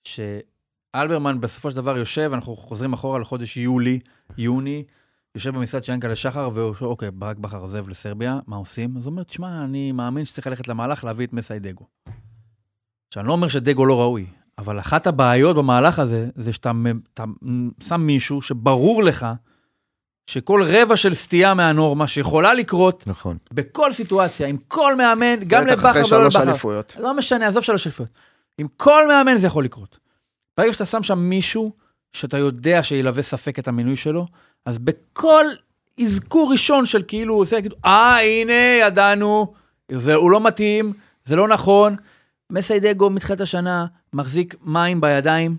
[SPEAKER 2] שאלברמן בסופו של דבר יושב, אנחנו חוזרים אחורה לחודש יולי, יוני, יושב במשרד של ינקלה שחר, והוא שואל, אוקיי, ברק בכר עוזב לסרביה, מה עושים? אז הוא אומר, תשמע, אני מאמין שצריך ללכת למהלך להביא את מסאי דגו. עכשיו, אני לא אומר שדגו לא ראוי, אבל אחת הבעיות במהלך הזה, זה שאתה שם מישהו שברור לך שכל רבע של סטייה מהנורמה שיכולה לקרות
[SPEAKER 4] נכון.
[SPEAKER 2] בכל סיטואציה, עם כל מאמן, גם
[SPEAKER 3] בטח
[SPEAKER 2] לבכר
[SPEAKER 3] אחרי
[SPEAKER 2] ולא
[SPEAKER 3] שלוש
[SPEAKER 2] לבכר.
[SPEAKER 3] אליפויות.
[SPEAKER 2] לא משנה, עזוב שלוש אליפויות. עם כל מאמן זה יכול לקרות. ברגע שאתה שם שם מישהו שאתה יודע שילווה ספק את המינוי שלו, אז בכל אזכור ראשון של כאילו, זה יגידו, אה, הנה, ידענו, זה, הוא לא מתאים, זה לא נכון. מסיידגו מתחילת השנה מחזיק מים בידיים,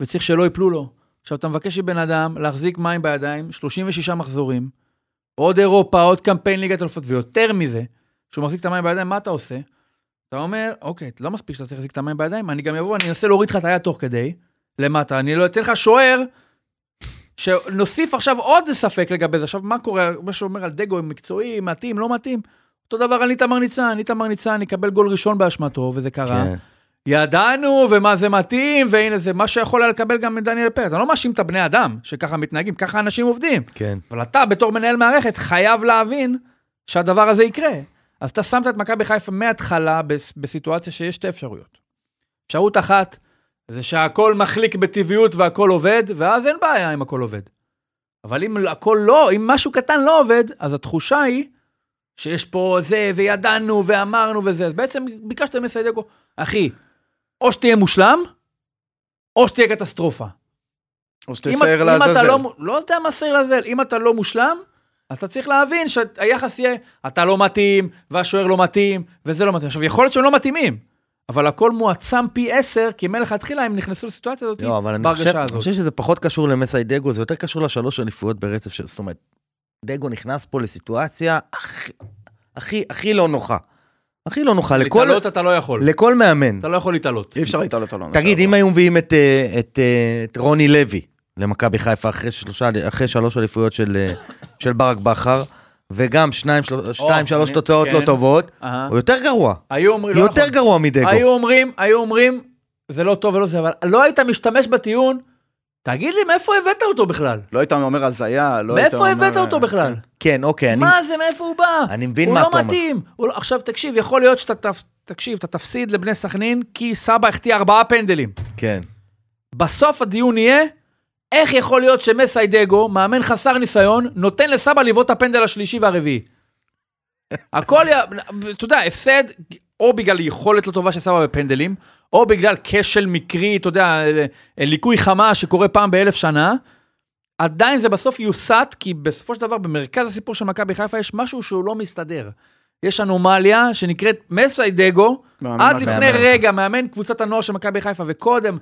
[SPEAKER 2] וצריך שלא יפלו לו. עכשיו, אתה מבקש מבן אדם להחזיק מים בידיים, 36 מחזורים, עוד אירופה, עוד קמפיין ליגת אלופות, ויותר מזה, שהוא מחזיק את המים בידיים, מה אתה עושה? אתה אומר, אוקיי, לא מספיק שאתה צריך להחזיק את המים בידיים, אני גם אבוא, אני אנסה להוריד לך את היד תוך כדי, למטה, אני לא אתן לך שוער, שנוסיף עכשיו עוד ספק לגבי זה. עכשיו, מה קורה, מה שאומר על דגו, מקצועי, מתאים, לא מתאים? אותו דבר על איתמר ניצן, איתמר ניצן יקבל גול ראשון באשמתו, וזה קרה.
[SPEAKER 4] כן.
[SPEAKER 2] ידענו, ומה זה מתאים, והנה זה מה שיכול היה לקבל גם מדניאל פרץ. אני לא מאשים את הבני אדם שככה מתנהגים, ככה אנשים עובדים.
[SPEAKER 4] כן.
[SPEAKER 2] אבל אתה, בתור מנהל מערכת, חייב להבין שהדבר הזה יקרה. אז אתה שמת את מכבי חיפה מההתחלה בס- בסיטואציה שיש שתי אפשרויות. אפשרות אחת, זה שהכל מחליק בטבעיות והכל עובד, ואז אין בעיה אם הכל עובד. אבל אם הכל לא, אם משהו קטן לא עובד, אז התחושה היא שיש פה זה, וידענו, ואמרנו וזה. אז בעצם ביקשת מסיידגו, אחי, או שתהיה מושלם, או שתהיה קטסטרופה.
[SPEAKER 3] או
[SPEAKER 2] אם אתה
[SPEAKER 3] לעזאזל.
[SPEAKER 2] לא, לא יודע מה שעיר לעזאזל, אם אתה לא מושלם, אז אתה צריך להבין שהיחס יהיה, אתה לא מתאים, והשוער לא מתאים, וזה לא מתאים. עכשיו, יכול להיות שהם לא מתאימים, אבל הכל מועצם פי עשר, כי מלכתחילה הם נכנסו לסיטואציה הזאת,
[SPEAKER 4] לא, אבל אני חושב, אני
[SPEAKER 2] הזאת.
[SPEAKER 4] חושב שזה פחות קשור למסאי דגו, זה יותר קשור לשלוש אליפויות ברצף, של- זאת אומרת, דגו נכנס פה לסיטואציה הכי, הכי, הכי לא נוחה. הכי לא נוחה, לכל,
[SPEAKER 2] להתעלות אתה לא יכול.
[SPEAKER 4] לכל מאמן.
[SPEAKER 2] אתה לא יכול להתעלות.
[SPEAKER 3] אי אפשר להתעלות עליו.
[SPEAKER 4] תגיד, אם היו מביאים את, אה, את, אה, את רוני לוי למכבי חיפה אחרי, שלושה, אחרי שלוש אליפויות של, אה, של ברק בכר, וגם שניים, של, שתיים, שלוש תוצאות
[SPEAKER 2] כן.
[SPEAKER 4] לא טובות. הוא יותר גרוע.
[SPEAKER 2] היו אומרים, לא
[SPEAKER 4] יותר
[SPEAKER 2] נכון.
[SPEAKER 4] גרוע מדגו.
[SPEAKER 2] היו אומרים, היו אומרים, זה לא טוב ולא זה, אבל לא היית משתמש בטיעון, תגיד לי, מאיפה הבאת אותו בכלל?
[SPEAKER 3] לא היית אומר הזיה, לא היית אומר...
[SPEAKER 2] מאיפה הבאת אותו בכלל?
[SPEAKER 4] כן, אוקיי, אני...
[SPEAKER 2] מה זה, מאיפה הוא בא?
[SPEAKER 4] אני מבין מה
[SPEAKER 2] לא
[SPEAKER 4] אתה אומר.
[SPEAKER 2] מתאים. הוא לא... עכשיו, תקשיב, יכול להיות שאתה, תקשיב, אתה תפסיד לבני סכנין, כי סבא החטיא ארבעה פנדלים.
[SPEAKER 4] כן.
[SPEAKER 2] בסוף הדיון יהיה, איך יכול להיות שמסיידגו, מאמן חסר ניסיון, נותן לסבא לבעוט את הפנדל השלישי והרביעי? (laughs) הכל, אתה יודע, הפסד, או בגלל יכולת לא טובה של סבא בפנדלים, או בגלל כשל מקרי, אתה יודע, ליקוי חמה שקורה פעם באלף שנה, עדיין זה בסוף יוסט, כי בסופו של דבר במרכז הסיפור של מכבי חיפה יש משהו שהוא לא מסתדר. יש אנומליה שנקראת מסיידגו,
[SPEAKER 3] מאמן
[SPEAKER 2] עד. לפני רגע, מאמן קבוצת הנוער של מכבי חיפה, וקודם,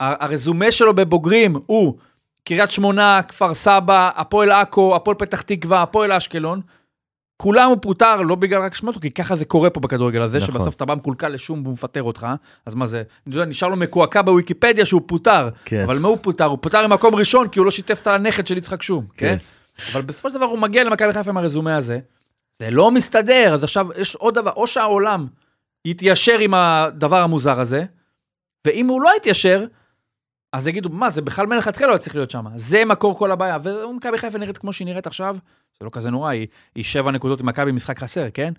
[SPEAKER 2] הרזומה שלו בבוגרים הוא קריית שמונה, כפר סבא, הפועל עכו, הפועל פתח תקווה, הפועל אשקלון. כולם הוא פוטר, לא בגלל רק שמות, כי ככה זה קורה פה בכדורגל הזה,
[SPEAKER 4] נכון.
[SPEAKER 2] שבסוף אתה בא מקולקל לשום והוא מפטר אותך, אז מה זה, אני יודע, נשאר לו מקועקע בוויקיפדיה שהוא פוטר,
[SPEAKER 4] כן.
[SPEAKER 2] אבל מה הוא פוטר? הוא פוטר ממקום ראשון כי הוא לא שיתף את הנכד של יצחק שום, כן? אבל בסופו של דבר הוא מגיע למכבי חיפה עם הרזומה הזה, זה לא מסתדר, אז עכשיו יש עוד דבר, או שהעולם יתיישר עם הדבר המוזר הזה, ואם הוא לא יתיישר, אז יגידו, מה, זה בכלל מלכתחילה לא צריך להיות שם. זה מקור כל הבעיה. ומכבי חיפה נראית כמו שהיא נראית עכשיו, זה לא כזה נורא, היא, היא שבע נקודות עם מכבי משחק חסר, כן?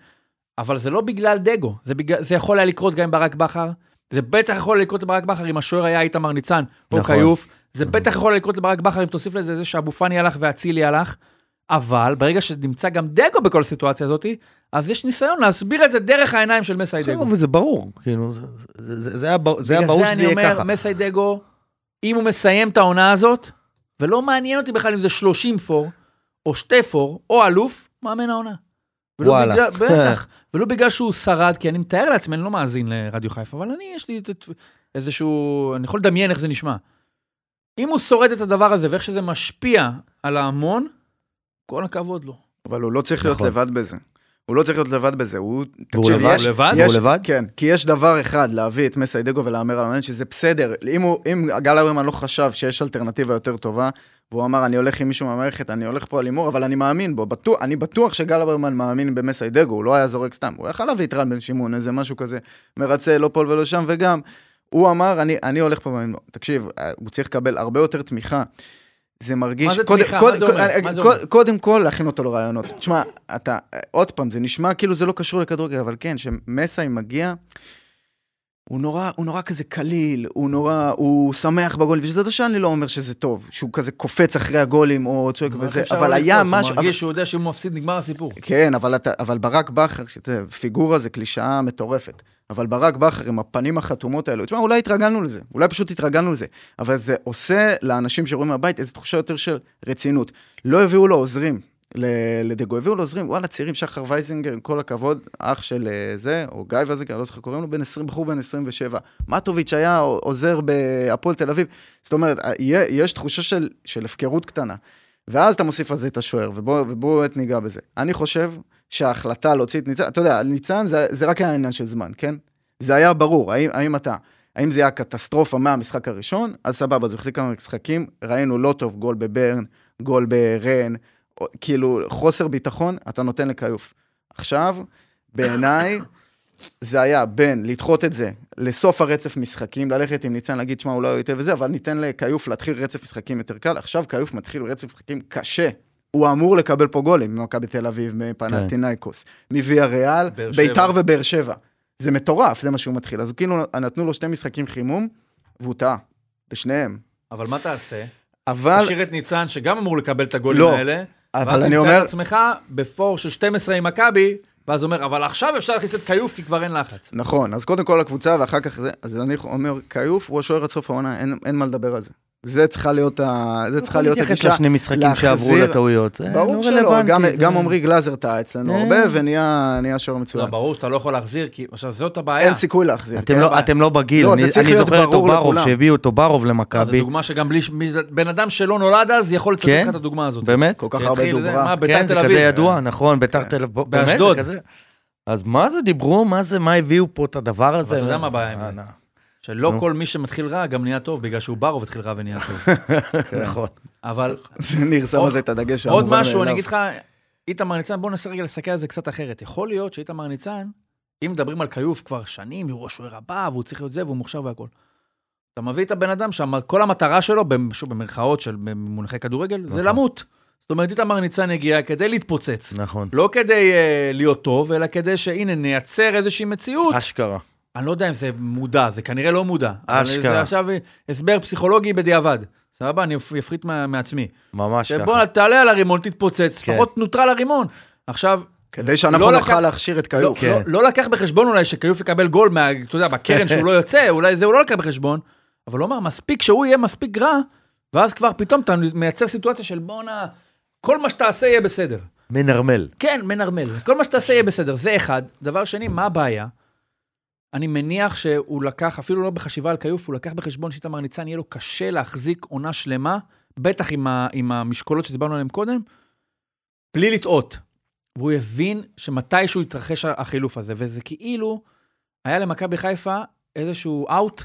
[SPEAKER 2] אבל זה לא בגלל דגו, זה, בגלל, זה יכול היה לקרות גם עם ברק בכר, זה בטח יכול לקרות לברק בכר אם השוער היה איתמר ניצן או
[SPEAKER 4] נכון.
[SPEAKER 2] כיוף, זה בטח יכול לקרות לברק בכר אם תוסיף לזה זה שאבו פאני הלך ואצילי הלך, אבל ברגע שנמצא גם דגו בכל הסיטואציה הזאת, אז יש ניסיון להסביר את זה דרך העיניים של מסיידגו.
[SPEAKER 4] בסדר, וזה ברור, כאילו, זה- זה זה היה בר- זה היה ברור שזה יהיה
[SPEAKER 2] בגלל זה
[SPEAKER 4] ככה.
[SPEAKER 2] אני אומר, מסיידגו, אם הוא מסיים את העונה הזאת, ולא מעניין אותי בכלל אם זה 30 פור, או שתי פור, או אלוף, מאמן העונה. ולא
[SPEAKER 4] וואלה.
[SPEAKER 2] בגלל, (laughs) בטח, ולא בגלל שהוא שרד, כי אני מתאר לעצמי, אני לא מאזין לרדיו חיפה, אבל אני, יש לי את- את- איזשהו, אני יכול לדמיין איך זה נשמע. אם הוא שורד את הדבר הזה, ואיך שזה משפיע על ההמון, כל הכבוד לו.
[SPEAKER 3] אבל הוא לא צריך להיות
[SPEAKER 4] נכון.
[SPEAKER 3] לבד בזה. הוא לא צריך להיות לבד בזה, הוא...
[SPEAKER 4] והוא
[SPEAKER 3] תקשיב,
[SPEAKER 4] לבד?
[SPEAKER 3] יש-
[SPEAKER 2] הוא לבד?
[SPEAKER 3] יש-
[SPEAKER 4] והוא לבד?
[SPEAKER 3] כן, כי יש דבר אחד, להביא את מסיידגו ולהמר על המאמן, שזה בסדר. אם, הוא, אם גל אברמן לא חשב שיש אלטרנטיבה יותר טובה, והוא אמר, אני הולך עם מישהו מהמערכת, אני הולך פה על הימור, אבל אני מאמין בו. בטוח, אני בטוח שגל אברמן מאמין במסיידגו, הוא לא היה זורק סתם. הוא יכל להביא את רן בן שמעון, איזה משהו כזה, מרצה, לא פה ולא שם, וגם, הוא אמר, אני, אני הולך פה. תקשיב, הוא צריך לקבל הרבה יותר תמיכה. זה מרגיש...
[SPEAKER 2] מה זה
[SPEAKER 3] קודם-
[SPEAKER 2] תמיכה?
[SPEAKER 3] קודם-
[SPEAKER 2] מה זה אומר?
[SPEAKER 3] קודם-
[SPEAKER 2] מה זה אומר?
[SPEAKER 3] קודם כל, להכין אותו לרעיונות. תשמע, אתה, עוד פעם, זה נשמע כאילו זה לא קשור לכדורגל, אבל כן, שמסאי מגיע, הוא נורא, הוא נורא כזה קליל, הוא נורא, הוא שמח בגולים, וזה לא שאני לא אומר שזה טוב, שהוא כזה קופץ אחרי הגולים או צועק וזה, אבל היה משהו...
[SPEAKER 2] הוא מרגיש שהוא יודע שאם הוא מפסיד, נגמר הסיפור.
[SPEAKER 3] כן, אבל, אתה, אבל ברק בכר, פיגורה זה קלישאה מטורפת. אבל ברק בכר עם הפנים החתומות האלו, תשמע, אולי התרגלנו לזה, אולי פשוט התרגלנו לזה, אבל זה עושה לאנשים שרואים מהבית איזו תחושה יותר של רצינות. לא הביאו לו עוזרים ל- לדגו, הביאו לו עוזרים, וואלה, צעירים, שחר וייזינגר, עם כל הכבוד, אח של אה, זה, או גיא וייזינגר, אני לא זוכר, קוראים לו, בן 20, בחור בן 27. מטוביץ' היה עוזר בהפועל תל אביב. זאת אומרת, יהיה- יש תחושה של, של הפקרות קטנה. ואז אתה מוסיף על זה את השוער, ובואו ובוא באמת ניגע בזה. אני חושב שההחלטה להוציא את ניצן, אתה יודע, ניצן זה, זה רק היה עניין של זמן, כן? זה היה ברור, האם, האם אתה, האם זה היה קטסטרופה מהמשחק הראשון, אז סבבה, הוא החזיק כמה משחקים, ראינו לא טוב, גול בברן, גול ברן, כאילו, חוסר ביטחון, אתה נותן לכיוף. עכשיו, בעיניי, (laughs) זה היה בין לדחות את זה לסוף הרצף משחקים, ללכת עם ניצן, להגיד, שמע, אולי הוא יותר וזה, אבל ניתן לכיוף להתחיל רצף משחקים יותר קל. עכשיו כיוף מתחיל רצף משחקים קשה. הוא אמור לקבל פה גולים ממכבי תל אביב, מפנטינאיקוס, מוויה ריאל. ביתר ובאר שבע. זה מטורף, זה מה שהוא מתחיל. אז כאילו, נתנו לו שני משחקים חימום, והוא טעה, בשניהם.
[SPEAKER 2] אבל מה תעשה?
[SPEAKER 3] אבל,
[SPEAKER 2] תשאיר את ניצן, שגם אמור לקבל את הגולים
[SPEAKER 3] לא,
[SPEAKER 2] האלה,
[SPEAKER 3] אבל
[SPEAKER 2] ואז
[SPEAKER 3] אני
[SPEAKER 2] תמצא
[SPEAKER 3] אומר,
[SPEAKER 2] את עצמך בפור של 12 עם מכבי, ואז אומר, אבל עכשיו אפשר להכניס את כיוף, כי כבר אין לחץ.
[SPEAKER 3] נכון, אז קודם כל הקבוצה ואחר כך זה, אז אני אומר, כיוף הוא השוער עד סוף העונה, אין, אין מה לדבר על זה. זה צריכה להיות, ה... זה צריכה להיות
[SPEAKER 4] להתייחס
[SPEAKER 3] הגישה.
[SPEAKER 4] לשני משחקים
[SPEAKER 3] להחזיר-
[SPEAKER 4] שעברו לטעויות.
[SPEAKER 3] ברור
[SPEAKER 4] לא
[SPEAKER 3] שלא,
[SPEAKER 4] רלוונטי.
[SPEAKER 3] גם,
[SPEAKER 4] זה-
[SPEAKER 3] גם עמרי גלאזר טעה אצלנו
[SPEAKER 4] אה.
[SPEAKER 3] הרבה, ונהיה נהיה שוער
[SPEAKER 2] לא,
[SPEAKER 3] מצוין.
[SPEAKER 2] ברור שאתה לא יכול להחזיר, כי עכשיו זאת הבעיה.
[SPEAKER 3] אין סיכוי להחזיר.
[SPEAKER 4] אתם
[SPEAKER 3] כן?
[SPEAKER 4] לא- אתם לא בגיל,
[SPEAKER 3] לא,
[SPEAKER 4] אני אני זוכר את טוברוב. שהביאו את טוברוב
[SPEAKER 2] לא, זו
[SPEAKER 4] למכבי.
[SPEAKER 2] דוגמה שגם בלי... בן אדם שלא נולד אז יכול לצטט
[SPEAKER 4] כן?
[SPEAKER 2] לך את הדוגמה הזאת.
[SPEAKER 4] באמת?
[SPEAKER 3] כל כך הרבה
[SPEAKER 2] זה,
[SPEAKER 3] דוברה.
[SPEAKER 2] מה, ביתר
[SPEAKER 4] כן, זה כזה. ידוע, נכון, ביתר
[SPEAKER 3] כן.
[SPEAKER 4] תל אביב.
[SPEAKER 2] באשדוד.
[SPEAKER 4] אז מה זה דיברו, מה זה, מה הביאו פה את הדבר הזה?
[SPEAKER 2] אתה יודע מה הבעיה עם זה?
[SPEAKER 4] אה,
[SPEAKER 2] שלא. כל מי שמתחיל רע גם נהיה טוב, בגלל שהוא ברוב התחיל רע ונהיה טוב. (laughs)
[SPEAKER 4] נכון.
[SPEAKER 2] אבל
[SPEAKER 3] ניר שם על זה את הדגש
[SPEAKER 2] עוד
[SPEAKER 3] המובן
[SPEAKER 2] משהו, אני
[SPEAKER 3] מאליו.
[SPEAKER 2] אגיד לך, איתמר ניצן, בוא ננסה רגע לסתכל על זה קצת אחרת. יכול להיות שאיתמר ניצן, אם מדברים על כיוף כבר שנים, הוא השוער הבא, והוא צריך להיות זה, והוא מוכשר והכול. אתה מביא את הבן אדם שכל המטרה שלו, שוב, במרכאות של במונחי כדורגל, זה
[SPEAKER 4] נכון.
[SPEAKER 2] למות. זאת אומרת, איתמר ניצן הגיע כדי להתפוצץ.
[SPEAKER 4] נכון.
[SPEAKER 2] לא כדי uh, להיות טוב, אלא כדי שהנה, נייצר איזושהי מציאות.
[SPEAKER 4] אשכרה.
[SPEAKER 2] אני לא יודע אם זה מודע, זה כנראה לא מודע.
[SPEAKER 4] אשכרה.
[SPEAKER 2] זה עכשיו הסבר פסיכולוגי בדיעבד. סבבה, אני אפריט מה- מעצמי.
[SPEAKER 4] ממש ככה.
[SPEAKER 2] שבוא, תעלה על הרימון, תתפוצץ,
[SPEAKER 4] כן.
[SPEAKER 2] לפחות נוטרל הרימון. עכשיו,
[SPEAKER 3] כדי שאנחנו
[SPEAKER 2] לא
[SPEAKER 3] נוכל
[SPEAKER 2] לקח-
[SPEAKER 3] להכשיר את
[SPEAKER 2] לא,
[SPEAKER 3] כיוף.
[SPEAKER 4] כן.
[SPEAKER 2] לא, לא לקח בחשבון אולי שכיוף יקבל גול, מה, אתה יודע, בקרן שהוא לא (laughs) יוצא, אולי זה הוא לא לקח בחשבון, אבל הוא אמר, מספיק שהוא יהיה מספיק רע, ואז כבר פתאום אתה מייצר סיטואציה של בואנה, כל מה שתעשה יהיה בסדר.
[SPEAKER 4] מנרמל.
[SPEAKER 2] כן, מנרמל. כל מה שתעשה יהיה בסדר, זה אחד. דבר שני, מה הבעיה? אני מניח שהוא לקח, אפילו לא בחשיבה על כיוף, הוא לקח בחשבון שאיתמר ניצן יהיה לו קשה להחזיק עונה שלמה, בטח עם, ה, עם המשקולות שדיברנו עליהן קודם, בלי לטעות. והוא הבין שמתישהו יתרחש החילוף הזה, וזה כאילו היה למכבי חיפה איזשהו אאוט,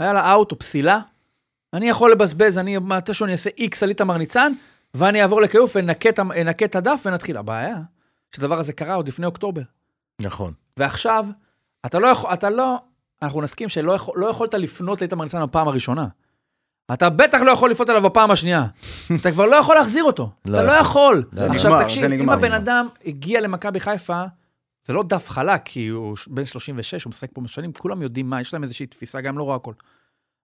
[SPEAKER 2] היה לה אאוט או פסילה, אני יכול לבזבז, אני מתישהו אני אעשה איקס על איתמר ניצן, ואני אעבור לכיוף ונקה את הדף ונתחיל. הבעיה, שהדבר הזה קרה עוד לפני אוקטובר.
[SPEAKER 4] נכון.
[SPEAKER 2] ועכשיו, אתה לא יכול, אתה לא, אנחנו נסכים שלא יכול, לא יכולת לפנות לאיתמר ניצן בפעם הראשונה. אתה בטח לא יכול לפנות אליו בפעם השנייה. אתה כבר לא יכול להחזיר אותו. (laughs)
[SPEAKER 4] לא
[SPEAKER 2] אתה לא
[SPEAKER 4] יכול. זה
[SPEAKER 2] עכשיו
[SPEAKER 3] נגמר,
[SPEAKER 2] תקשיב,
[SPEAKER 3] זה
[SPEAKER 2] אם
[SPEAKER 3] נגמר.
[SPEAKER 2] הבן אדם הגיע למכבי חיפה, זה לא דף חלק, כי הוא בן 36, הוא משחק פה שנים, כולם יודעים מה, יש להם איזושהי תפיסה, גם לא רואה הכל.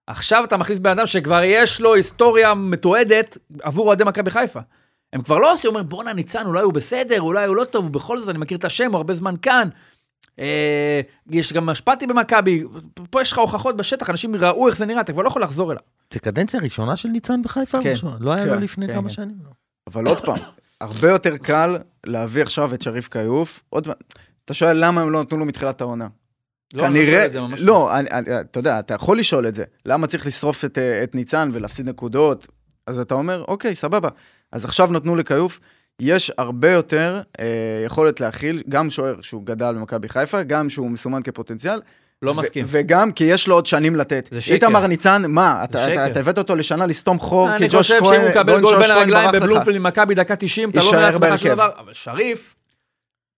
[SPEAKER 2] עכשיו אתה מכניס בן אדם שכבר יש לו היסטוריה מתועדת עבור אוהדי מכבי חיפה. הם כבר לא עושים, אומרים, בואנה, ניצן, אולי הוא בסדר, אולי הוא לא טוב, ובכל זאת אני מכיר את השם, הוא הרבה זמן כאן. אה, יש גם משפטי במכבי, פה יש לך הוכחות בשטח, אנשים ראו איך זה נראה, אתה כבר לא יכול לחזור אליו.
[SPEAKER 4] זה קדנציה ראשונה של ניצן בחיפה?
[SPEAKER 2] כן.
[SPEAKER 4] ראשונה? לא היה לו
[SPEAKER 3] כן,
[SPEAKER 4] לפני
[SPEAKER 2] כן,
[SPEAKER 4] כמה
[SPEAKER 2] כן.
[SPEAKER 4] שנים? לא.
[SPEAKER 3] אבל עוד פעם, הרבה יותר קל להביא עכשיו את שריף כיוף. עוד פעם, אתה שואל למה הם לא נתנו לו מתחילת העונה.
[SPEAKER 2] לא, אני לא
[SPEAKER 3] כנראה,
[SPEAKER 2] את זה ממש
[SPEAKER 3] לא, אני, אני, אתה יודע, אתה יכול לשאול את זה. למה צריך לשרוף את, אה, את ניצן ולהפסיד נקודות? אז אתה אומר, אוקיי, סבבה. אז עכשיו נתנו לכיוף. יש הרבה יותר אה, יכולת להכיל, גם שוער שהוא גדל במכבי חיפה, גם שהוא מסומן כפוטנציאל.
[SPEAKER 2] לא מסכים.
[SPEAKER 3] וגם כי יש לו עוד שנים לתת.
[SPEAKER 2] זה שקר.
[SPEAKER 3] איתמר ניצן, מה, אתה. אתה, אתה הבאת אותו לשנה לסתום חור, כי
[SPEAKER 2] אני
[SPEAKER 3] ג'וש
[SPEAKER 2] חושב
[SPEAKER 3] כהן,
[SPEAKER 2] שאם הוא מקבל
[SPEAKER 3] גול
[SPEAKER 2] בין הרגליים. בבלומפילד עם מכבי דקה 90, אתה לא אומר לעצמך שום. דבר. אבל שריף,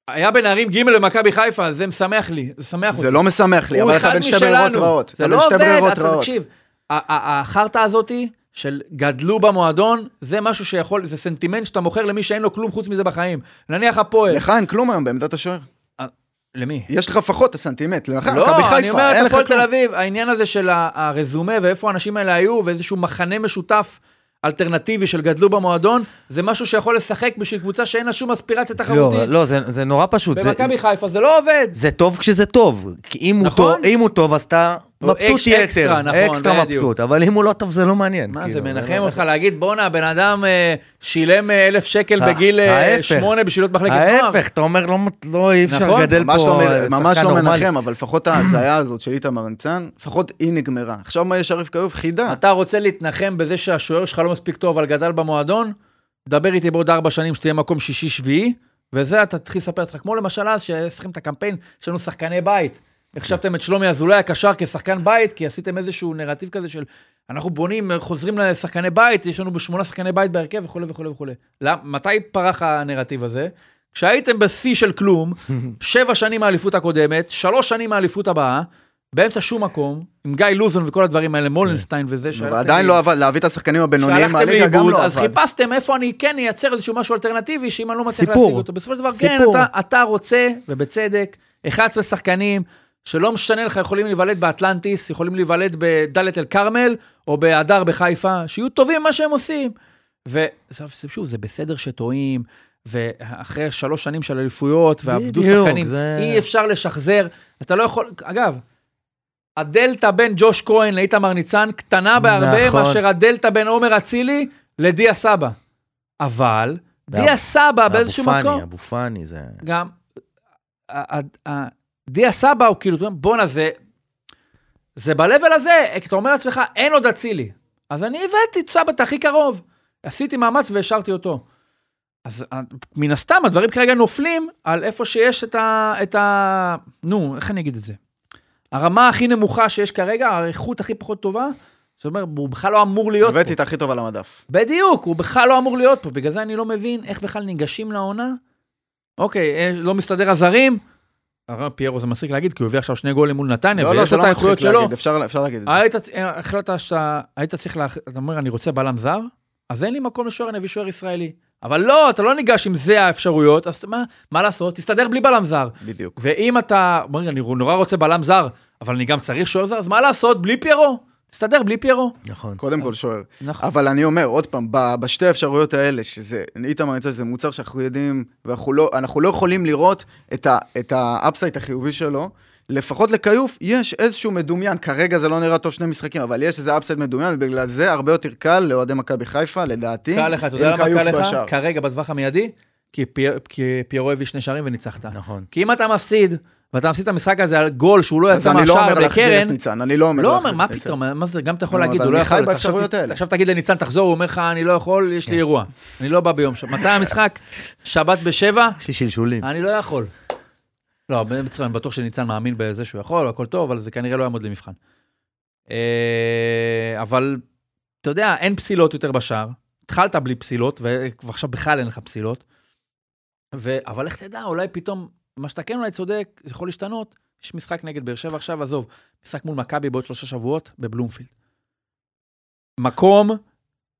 [SPEAKER 2] היה בנערים ג' למכבי חיפה, זה משמח לי, זה שמח אותי.
[SPEAKER 3] זה לא משמח לי, אבל אתה בין שתי ברירות. רעות.
[SPEAKER 2] זה לא עובד, אתה. תקשיב. ה- ה- החרטא הזאתי של גדלו במועדון, זה משהו שיכול, זה סנטימנט שאתה מוכר למי שאין לו כלום חוץ מזה בחיים. נניח הפועל.
[SPEAKER 3] לך אין כלום היום בעמדת השוער.
[SPEAKER 2] למי?
[SPEAKER 3] יש לך לפחות את הסנטימט, לך מכבי
[SPEAKER 2] לא,
[SPEAKER 3] חיפה,
[SPEAKER 2] אני אומר
[SPEAKER 3] אין
[SPEAKER 2] את
[SPEAKER 3] לך
[SPEAKER 2] הפועל
[SPEAKER 3] כלום.
[SPEAKER 2] תל אביב, העניין הזה של ה- הרזומה ואיפה האנשים האלה היו, ואיזשהו מחנה משותף אלטרנטיבי של גדלו במועדון, זה משהו שיכול לשחק בשביל קבוצה שאין לה שום אספירציה
[SPEAKER 4] לא,
[SPEAKER 2] תחרותית.
[SPEAKER 4] לא, זה זה נורא פשוט.
[SPEAKER 2] במכבי חיפה זה לא עובד.
[SPEAKER 4] זה טוב כשזה טוב. כי אם הוא
[SPEAKER 2] נכון.
[SPEAKER 4] טוב, אם הוא טוב, אז אתה
[SPEAKER 2] הוא
[SPEAKER 4] מבסוט יתר.
[SPEAKER 2] אקסטרה, נכון,
[SPEAKER 4] אקסטרה
[SPEAKER 2] בדיוק.
[SPEAKER 4] מבסוט, אבל אם הוא לא טוב, זה לא מעניין.
[SPEAKER 2] מה
[SPEAKER 4] כאילו,
[SPEAKER 2] זה מנחם
[SPEAKER 4] לא-
[SPEAKER 2] אותך להגיד, בואנה, הבן אדם אה, שילם אה, אלף שקל בגיל אה. שמונה בשביל להיות מחלקת נוער.
[SPEAKER 4] ההפך, אתה אומר, לא, לא, אי אפשר
[SPEAKER 2] נכון,
[SPEAKER 4] לגדל
[SPEAKER 3] ממש
[SPEAKER 4] פה
[SPEAKER 3] לא, מ- ממש
[SPEAKER 4] שחקן
[SPEAKER 3] לא. מנחם, אבל לפחות ההזיה הזאת של איתמר ניצן, לפחות היא נגמרה. עכשיו מה יש שריף כיוף? חידה.
[SPEAKER 2] אתה רוצה להתנחם בזה שהשוער שלך לא מספיק טוב, אבל גדל במועדון? דבר איתי בעוד ארבע שנים שתהיה מקום שישי-שביעי, וזה אתה תתחיל לספר לך, כמו למשל אז, שעשיתם את הקמפיין, יש לנו שחקני בית. החשבתם את שלומי אזולאי הקשר כשחקן בית, כי עשיתם איזשהו נרטיב כזה של, אנחנו בונים, חוזרים לשחקני בית, יש לנו בשמונה שחקני בית בהרכב וכולי וכולי וכולי. מתי פרח הנרטיב הזה? כשהייתם בשיא של כלום, (laughs) שבע שנים מהאליפות הקודמת, שלוש שנים מהאליפות הבאה, באמצע שום מקום, עם גיא לוזון וכל הדברים האלה, מולנשטיין וזה, שהלכתם
[SPEAKER 3] ועדיין
[SPEAKER 2] לי-
[SPEAKER 3] לא עבד, להביא את השחקנים הבינוניים מהליגה גם לא
[SPEAKER 2] אז
[SPEAKER 3] עבד.
[SPEAKER 2] חיפשתם איפה אני כן אייצר איזשהו משהו אלטרנטיבי, שאם אני לא מצליח. להשיג אותו. בסופו של דבר, כן, אתה רוצה, ובצדק, 11 שחקנים, שלא משנה לך, יכולים להיוולד באטלנטיס, יכולים להיוולד בדאלית אל כרמל, או בהדר בחיפה, שיהיו טובים במה שהם עושים. ושוב, זה בסדר שטועים, ואחרי שלוש שנים של אליפויות, ועבדו שחקנים,
[SPEAKER 4] זה-
[SPEAKER 2] אי אפשר לשחזר. אתה לא יכול, אגב, הדלתא בין ג'וש כהן לאיתמר ניצן קטנה בהרבה
[SPEAKER 4] נכון.
[SPEAKER 2] מאשר הדלתא בין עומר אצילי לדיה סבא. אבל דיה סבא באיזשהו
[SPEAKER 4] אבו פאני,
[SPEAKER 2] מקום,
[SPEAKER 4] אבו פאני, זה...
[SPEAKER 2] גם, דיה סבא הוא כאילו, בואנה זה, זה ב-level הזה, אתה אומר לעצמך, אין עוד אצילי. אז אני הבאתי את סבא את הכי קרוב. עשיתי מאמץ והשארתי אותו. אז אה, מן הסתם הדברים כרגע נופלים על איפה שיש את ה... את ה... נו, איך אני אגיד את זה? הרמה הכי נמוכה שיש כרגע, האיכות הכי פחות טובה, זאת אומרת, הוא בכלל לא אמור להיות פה.
[SPEAKER 3] הבאתי את הכי טוב על המדף.
[SPEAKER 2] בדיוק, הוא בכלל לא אמור להיות פה, בגלל זה אני לא מבין איך בכלל ניגשים לעונה. אוקיי, אה, לא מסתדר הזרים. הרב פיירו זה מצחיק להגיד, כי הוא הביא עכשיו שני גולים מול נתניה,
[SPEAKER 3] לא, לא,
[SPEAKER 2] ויש לו את
[SPEAKER 3] לא
[SPEAKER 2] האיכויות
[SPEAKER 3] מצחיק
[SPEAKER 2] שלו.
[SPEAKER 3] אפשר אפשר להגיד את זה.
[SPEAKER 2] היית, החלטת שאתה היית צריך, לה, אתה אומר, אני רוצה בלם זר, אז אין לי מקום לשוער, אני אביא שוער ישראלי. אבל לא, אתה לא ניגש עם זה האפשרויות, אז מה, מה לעשות? תסתדר בלי בלם זר.
[SPEAKER 3] בדיוק.
[SPEAKER 2] ואם אתה, אומר, אני נורא רוצה בלם זר, אבל אני גם צריך שוער זר, אז מה לעשות? בלי פיירו. תסתדר בלי פיירו.
[SPEAKER 4] נכון.
[SPEAKER 3] קודם כל שוער.
[SPEAKER 2] נכון.
[SPEAKER 3] אבל אני אומר, עוד פעם, ב- בשתי האפשרויות האלה, שזה, איתמר ניצן, שזה מוצר שאנחנו יודעים, ואנחנו לא, אנחנו לא יכולים לראות את, ה, את ה upside החיובי שלו. לפחות לכיוף יש איזשהו מדומיין, כרגע זה לא נראה טוב שני משחקים, אבל יש איזה upside מדומיין, ובגלל זה הרבה יותר קל לאוהדי מכבי חיפה, לדעתי,
[SPEAKER 2] קל לך, אתה יודע למה קל לך? כרגע בטווח המיידי, כי פי- כי פיירו הביא שני שערים וניצחת.
[SPEAKER 4] נכון.
[SPEAKER 2] כי אם אתה מפסיד, ואתה מפסיד את המשחק הזה על גול שהוא לא יצא
[SPEAKER 3] אני לא
[SPEAKER 2] מהשער
[SPEAKER 3] אומר להחזיר את
[SPEAKER 2] לקרן,
[SPEAKER 3] ניצן, אני לא אומר
[SPEAKER 2] לא אומר, מה. פתאום, מה זה, גם אתה יכול
[SPEAKER 3] נו,
[SPEAKER 2] להגיד, הוא לא יכול. עכשיו תגיד לניצן, תחזור, הוא אומר לך, אני לא יכול, יש לי
[SPEAKER 3] כן.
[SPEAKER 2] אירוע. אני לא בא ביום שבת. מתי המשחק? שבת בשבע?
[SPEAKER 4] יש לי שלשולים.
[SPEAKER 2] אני לא יכול. לא, בעצם אני בטוח שניצן מאמין בזה שהוא יכול, הכל טוב, אבל זה כנראה לא יעמוד למבחן. אה, אבל, אתה יודע, אין פסילות יותר בשער. התחלת בלי פסילות, ועכשיו בכלל אין לך פסילות. אבל איך תדע, אולי פתאום, מה שאתה כן אולי צודק, זה יכול להשתנות. יש משחק נגד באר שבע עכשיו, עזוב, משחק מול מכבי בעוד שלושה שבועות בבלומפילד. מקום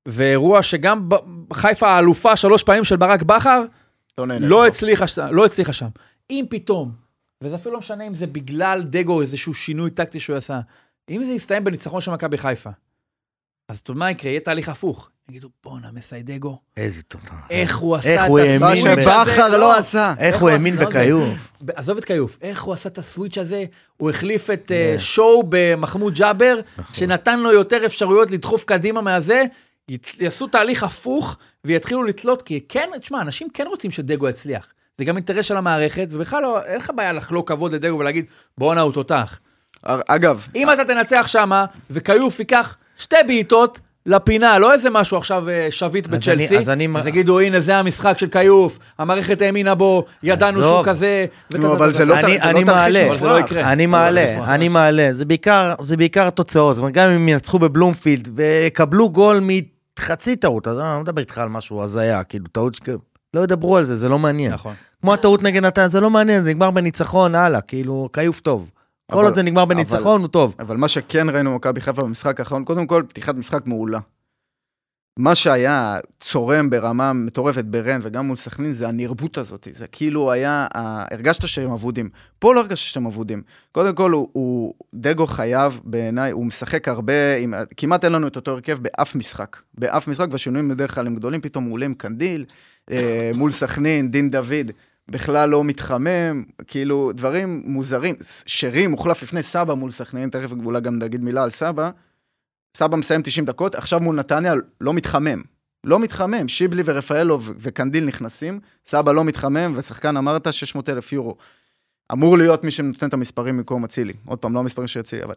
[SPEAKER 2] ואירוע שגם ב- חיפה האלופה שלוש פעמים של ברק בכר,
[SPEAKER 3] לא.
[SPEAKER 2] לא הצליחה, לא הצליחה שם. אם פתאום, וזה אפילו לא משנה אם זה בגלל דגו, איזשהו שינוי טקטי שהוא עשה, אם זה יסתיים בניצחון של מכבי חיפה, אז אתה יודע מה יקרה? יהיה תהליך הפוך. יגידו, בואנה, מסיידגו,
[SPEAKER 4] איזה תודה.
[SPEAKER 2] איך הוא עשה
[SPEAKER 4] איך
[SPEAKER 2] את
[SPEAKER 4] הוא
[SPEAKER 2] הסוויץ'
[SPEAKER 4] האמין
[SPEAKER 3] מה
[SPEAKER 2] הזה?
[SPEAKER 3] שבכר לא עשה.
[SPEAKER 4] איך
[SPEAKER 2] איך
[SPEAKER 4] הוא האמין
[SPEAKER 2] לא.
[SPEAKER 4] בכיוף.
[SPEAKER 2] עזוב את כיוף, איך הוא עשה את הסוויץ' הזה? הוא החליף את אה, שואו במחמוד ג'אבר,
[SPEAKER 4] נכון.
[SPEAKER 2] שנתן לו יותר אפשרויות לדחוף קדימה מהזה, יעשו תהליך הפוך ויתחילו לתלות, כי כן, תשמע, אנשים כן רוצים שדגו יצליח. זה גם אינטרס של המערכת, ובכלל לא, אין לך בעיה לחלוק כבוד לדגו ולהגיד, בואנה הוא תותח.
[SPEAKER 3] אגב,
[SPEAKER 2] אם אתה תנצח שמה, וכיוף ייקח שתי בעיטות לפינה, לא איזה משהו עכשיו אה, שביט
[SPEAKER 4] אז אני-
[SPEAKER 2] בצ'לסי,
[SPEAKER 4] אז אני-
[SPEAKER 2] אז יגידו, הנה, זה המשחק של כיוף, המערכת האמינה בו, ידענו. שהוא כזה,
[SPEAKER 3] נו, אבל זה לא תרחיש
[SPEAKER 4] מעלה.
[SPEAKER 2] אבל זה לא. יקרה.
[SPEAKER 4] אני
[SPEAKER 2] לא
[SPEAKER 4] מעלה. אני מעלה. זה בעיקר, התוצאות. זאת אומרת, גם אם הם ינצחו בבלומפילד ויקבלו גול מחצי טעות, אז אני לא מדבר איתך על משהו הזיה, כאילו, טעות ש... לא ידברו על זה, זה לא מעניין.
[SPEAKER 2] נכון.
[SPEAKER 4] כמו הטעות נגד נתן, זה לא מעניין, זה נגמר בניצחון, הלאה, כאילו, כיוף טוב. כל
[SPEAKER 3] אבל-
[SPEAKER 4] עוד זה נגמר בניצחון, הוא טוב.
[SPEAKER 3] אבל מה שכן ראינו במכבי חיפה במשחק האחרון, קודם כל, פתיחת משחק מעולה. מה שהיה צורם ברמה מטורפת ברן וגם מול סכנין, זה הנרבות הזאת. זה כאילו היה, הרגשת שהם אבודים. פה לא הרגשת שאתם אבודים. קודם כל, הוא, הוא דגו חייב בעיניי, הוא משחק הרבה, עם, כמעט אין לנו את אותו הרכב באף משחק. באף משחק, והשינויים בדרך כלל הם גדולים, פתאום הוא עולה עם קנדיל, אה, מול סכנין, דין דוד. בכלל לא מתחמם, כאילו, דברים מוזרים. שרי מוחלף לפני סבא מול סכנין, תכף אולי גם נגיד מילה על סבא. סבא מסיים 90 דקות, עכשיו מול נתניה לא מתחמם. לא מתחמם, שיבלי ורפאלוב וקנדיל נכנסים, סבא לא מתחמם, ושחקן אמרת 600 אלף יורו. אמור להיות מי שנותן את המספרים במקום אצילי. עוד פעם, לא המספרים של אצילי, אבל...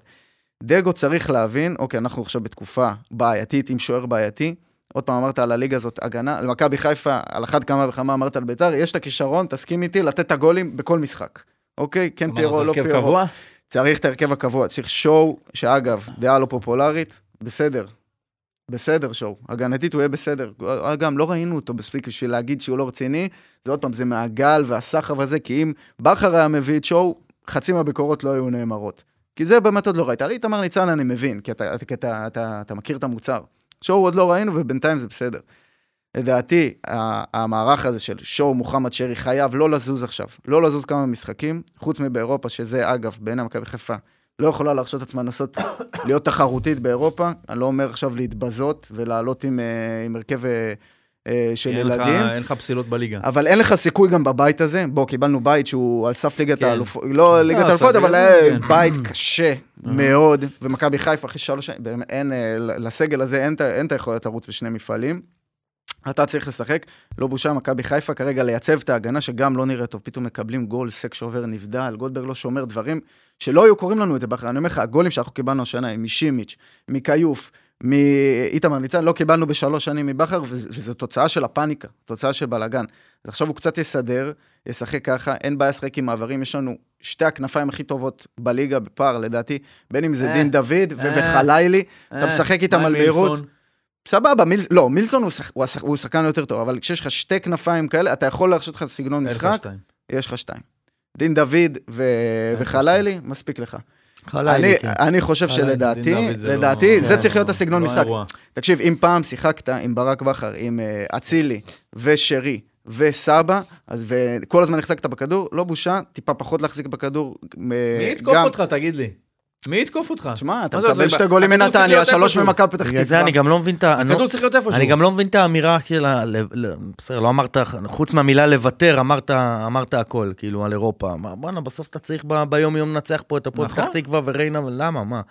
[SPEAKER 3] דגו צריך להבין, אוקיי, אנחנו עכשיו בתקופה בעייתית, עם שוער בעייתי. עוד פעם אמרת על הליגה הזאת הגנה, על מכבי חיפה, על אחת כמה וכמה אמרת על ביתר, יש את הכישרון, תסכים איתי, לתת את הגולים בכל משחק. אוקיי? כן פיירו, לא פיירו.
[SPEAKER 2] קבוע?
[SPEAKER 3] צריך את ההרכב הקבוע, צריך שואו, שאגב, דעה לא פופולרית, בסדר. בסדר שואו, הגנתית הוא יהיה בסדר. גם לא ראינו אותו מספיק בשביל להגיד שהוא לא רציני, זה עוד פעם, זה מהגל והסחף הזה, כי אם בכר היה מביא את שואו, חצי מהביקורות לא היו נאמרות. כי זה באמת עוד לא ראית. על איתמר ניצן אני מבין, כי אתה, כי אתה, אתה, אתה מכיר את המוצר. שואו עוד לא ראינו, ובינתיים זה בסדר. לדעתי, המערך הזה של שואו מוחמד שרי חייב לא לזוז עכשיו, לא לזוז כמה משחקים, חוץ מבאירופה, שזה אגב, בעיני מכבי חיפה, לא יכולה להרשות עצמה לנסות להיות תחרותית באירופה. אני לא אומר עכשיו להתבזות ולעלות עם, אה, עם הרכב אה, של
[SPEAKER 2] אין לך-
[SPEAKER 3] ילדים.
[SPEAKER 2] אין לך פסילות בליגה.
[SPEAKER 3] אבל אין לך סיכוי גם בבית הזה. בוא, קיבלנו בית שהוא על סף ליגת
[SPEAKER 2] כן.
[SPEAKER 3] האלופות, לא ליגת האלופות, אבל היה
[SPEAKER 2] כן.
[SPEAKER 3] בית קשה מאוד, ומכבי חיפה אחרי שלוש שנים, אין, אה, לסגל הזה אין את ה- אין את היכולת לרוץ בשני מפעלים. אתה צריך לשחק, לא בושה, מכבי חיפה כרגע לייצב את ההגנה, שגם לא נראה טוב, פתאום מקבלים גול, סק שעובר נבדל, גולדברג לא שומר דברים שלא היו קוראים לנו את זה בכלל. אני אומר לך, הגולים שאנחנו קיבלנו השנה, משימיץ', מכיוף, מאיתמר ניצן, לא קיבלנו בשלוש שנים מבכר, וזו תוצאה של הפאניקה, תוצאה של בלאגן. אז עכשיו הוא קצת יסדר, ישחק ככה, אין בעיה לשחק עם מעברים, יש לנו שתי הכנפיים הכי טובות בליגה בפער, לדעתי, בין אם זה
[SPEAKER 2] אה,
[SPEAKER 3] דין דוד
[SPEAKER 2] אה,
[SPEAKER 3] וחלילי, אתה
[SPEAKER 2] אה,
[SPEAKER 3] משחק איתם על מהירות. סבבה, מיל... לא, מילסון הוא, שח... הוא, השח... הוא שחקן יותר טוב, אבל כשיש לך שתי כנפיים כאלה, אתה יכול להרשות לך סגנון
[SPEAKER 2] לך
[SPEAKER 3] משחק. יש לך שתיים. דין דוד ו... וחלילי, מספיק לך. אני,
[SPEAKER 4] כן.
[SPEAKER 3] אני חושב שלדעתי,
[SPEAKER 2] לא-
[SPEAKER 3] לדעתי, זה
[SPEAKER 2] כן,
[SPEAKER 3] צריך להיות
[SPEAKER 2] לא-
[SPEAKER 3] הסגנון
[SPEAKER 2] לא
[SPEAKER 3] משחק. תקשיב, אם פעם שיחקת עם ברק בכר, עם אה, אצילי ושרי וסבא, אז וכל הזמן החזקת בכדור, לא בושה, טיפה פחות להחזיק בכדור.
[SPEAKER 2] מי יתקוף אותך, תגיד לי? מי יתקוף אותך?
[SPEAKER 3] תשמע, אתה מקבל
[SPEAKER 2] זה-
[SPEAKER 3] שתי גולים
[SPEAKER 2] הכדור
[SPEAKER 3] מנתניה, שלוש. ממכבי פתח
[SPEAKER 4] בגלל זה
[SPEAKER 3] תקווה.
[SPEAKER 4] אני גם לא מבין את ה... אני לא-
[SPEAKER 2] הכדור צריך להיות איפשהו.
[SPEAKER 4] אני גם לא מבין את האמירה של ה... ל- ל- בסדר, לא אמרת, חוץ מהמילה לוותר, אמרת, הכל, כאילו, על אירופה. בואנה, בסוף אתה צריך ביום-יום לנצח פה את הפועל
[SPEAKER 2] נכון.
[SPEAKER 4] פתח תקווה וריינה, למה, מה?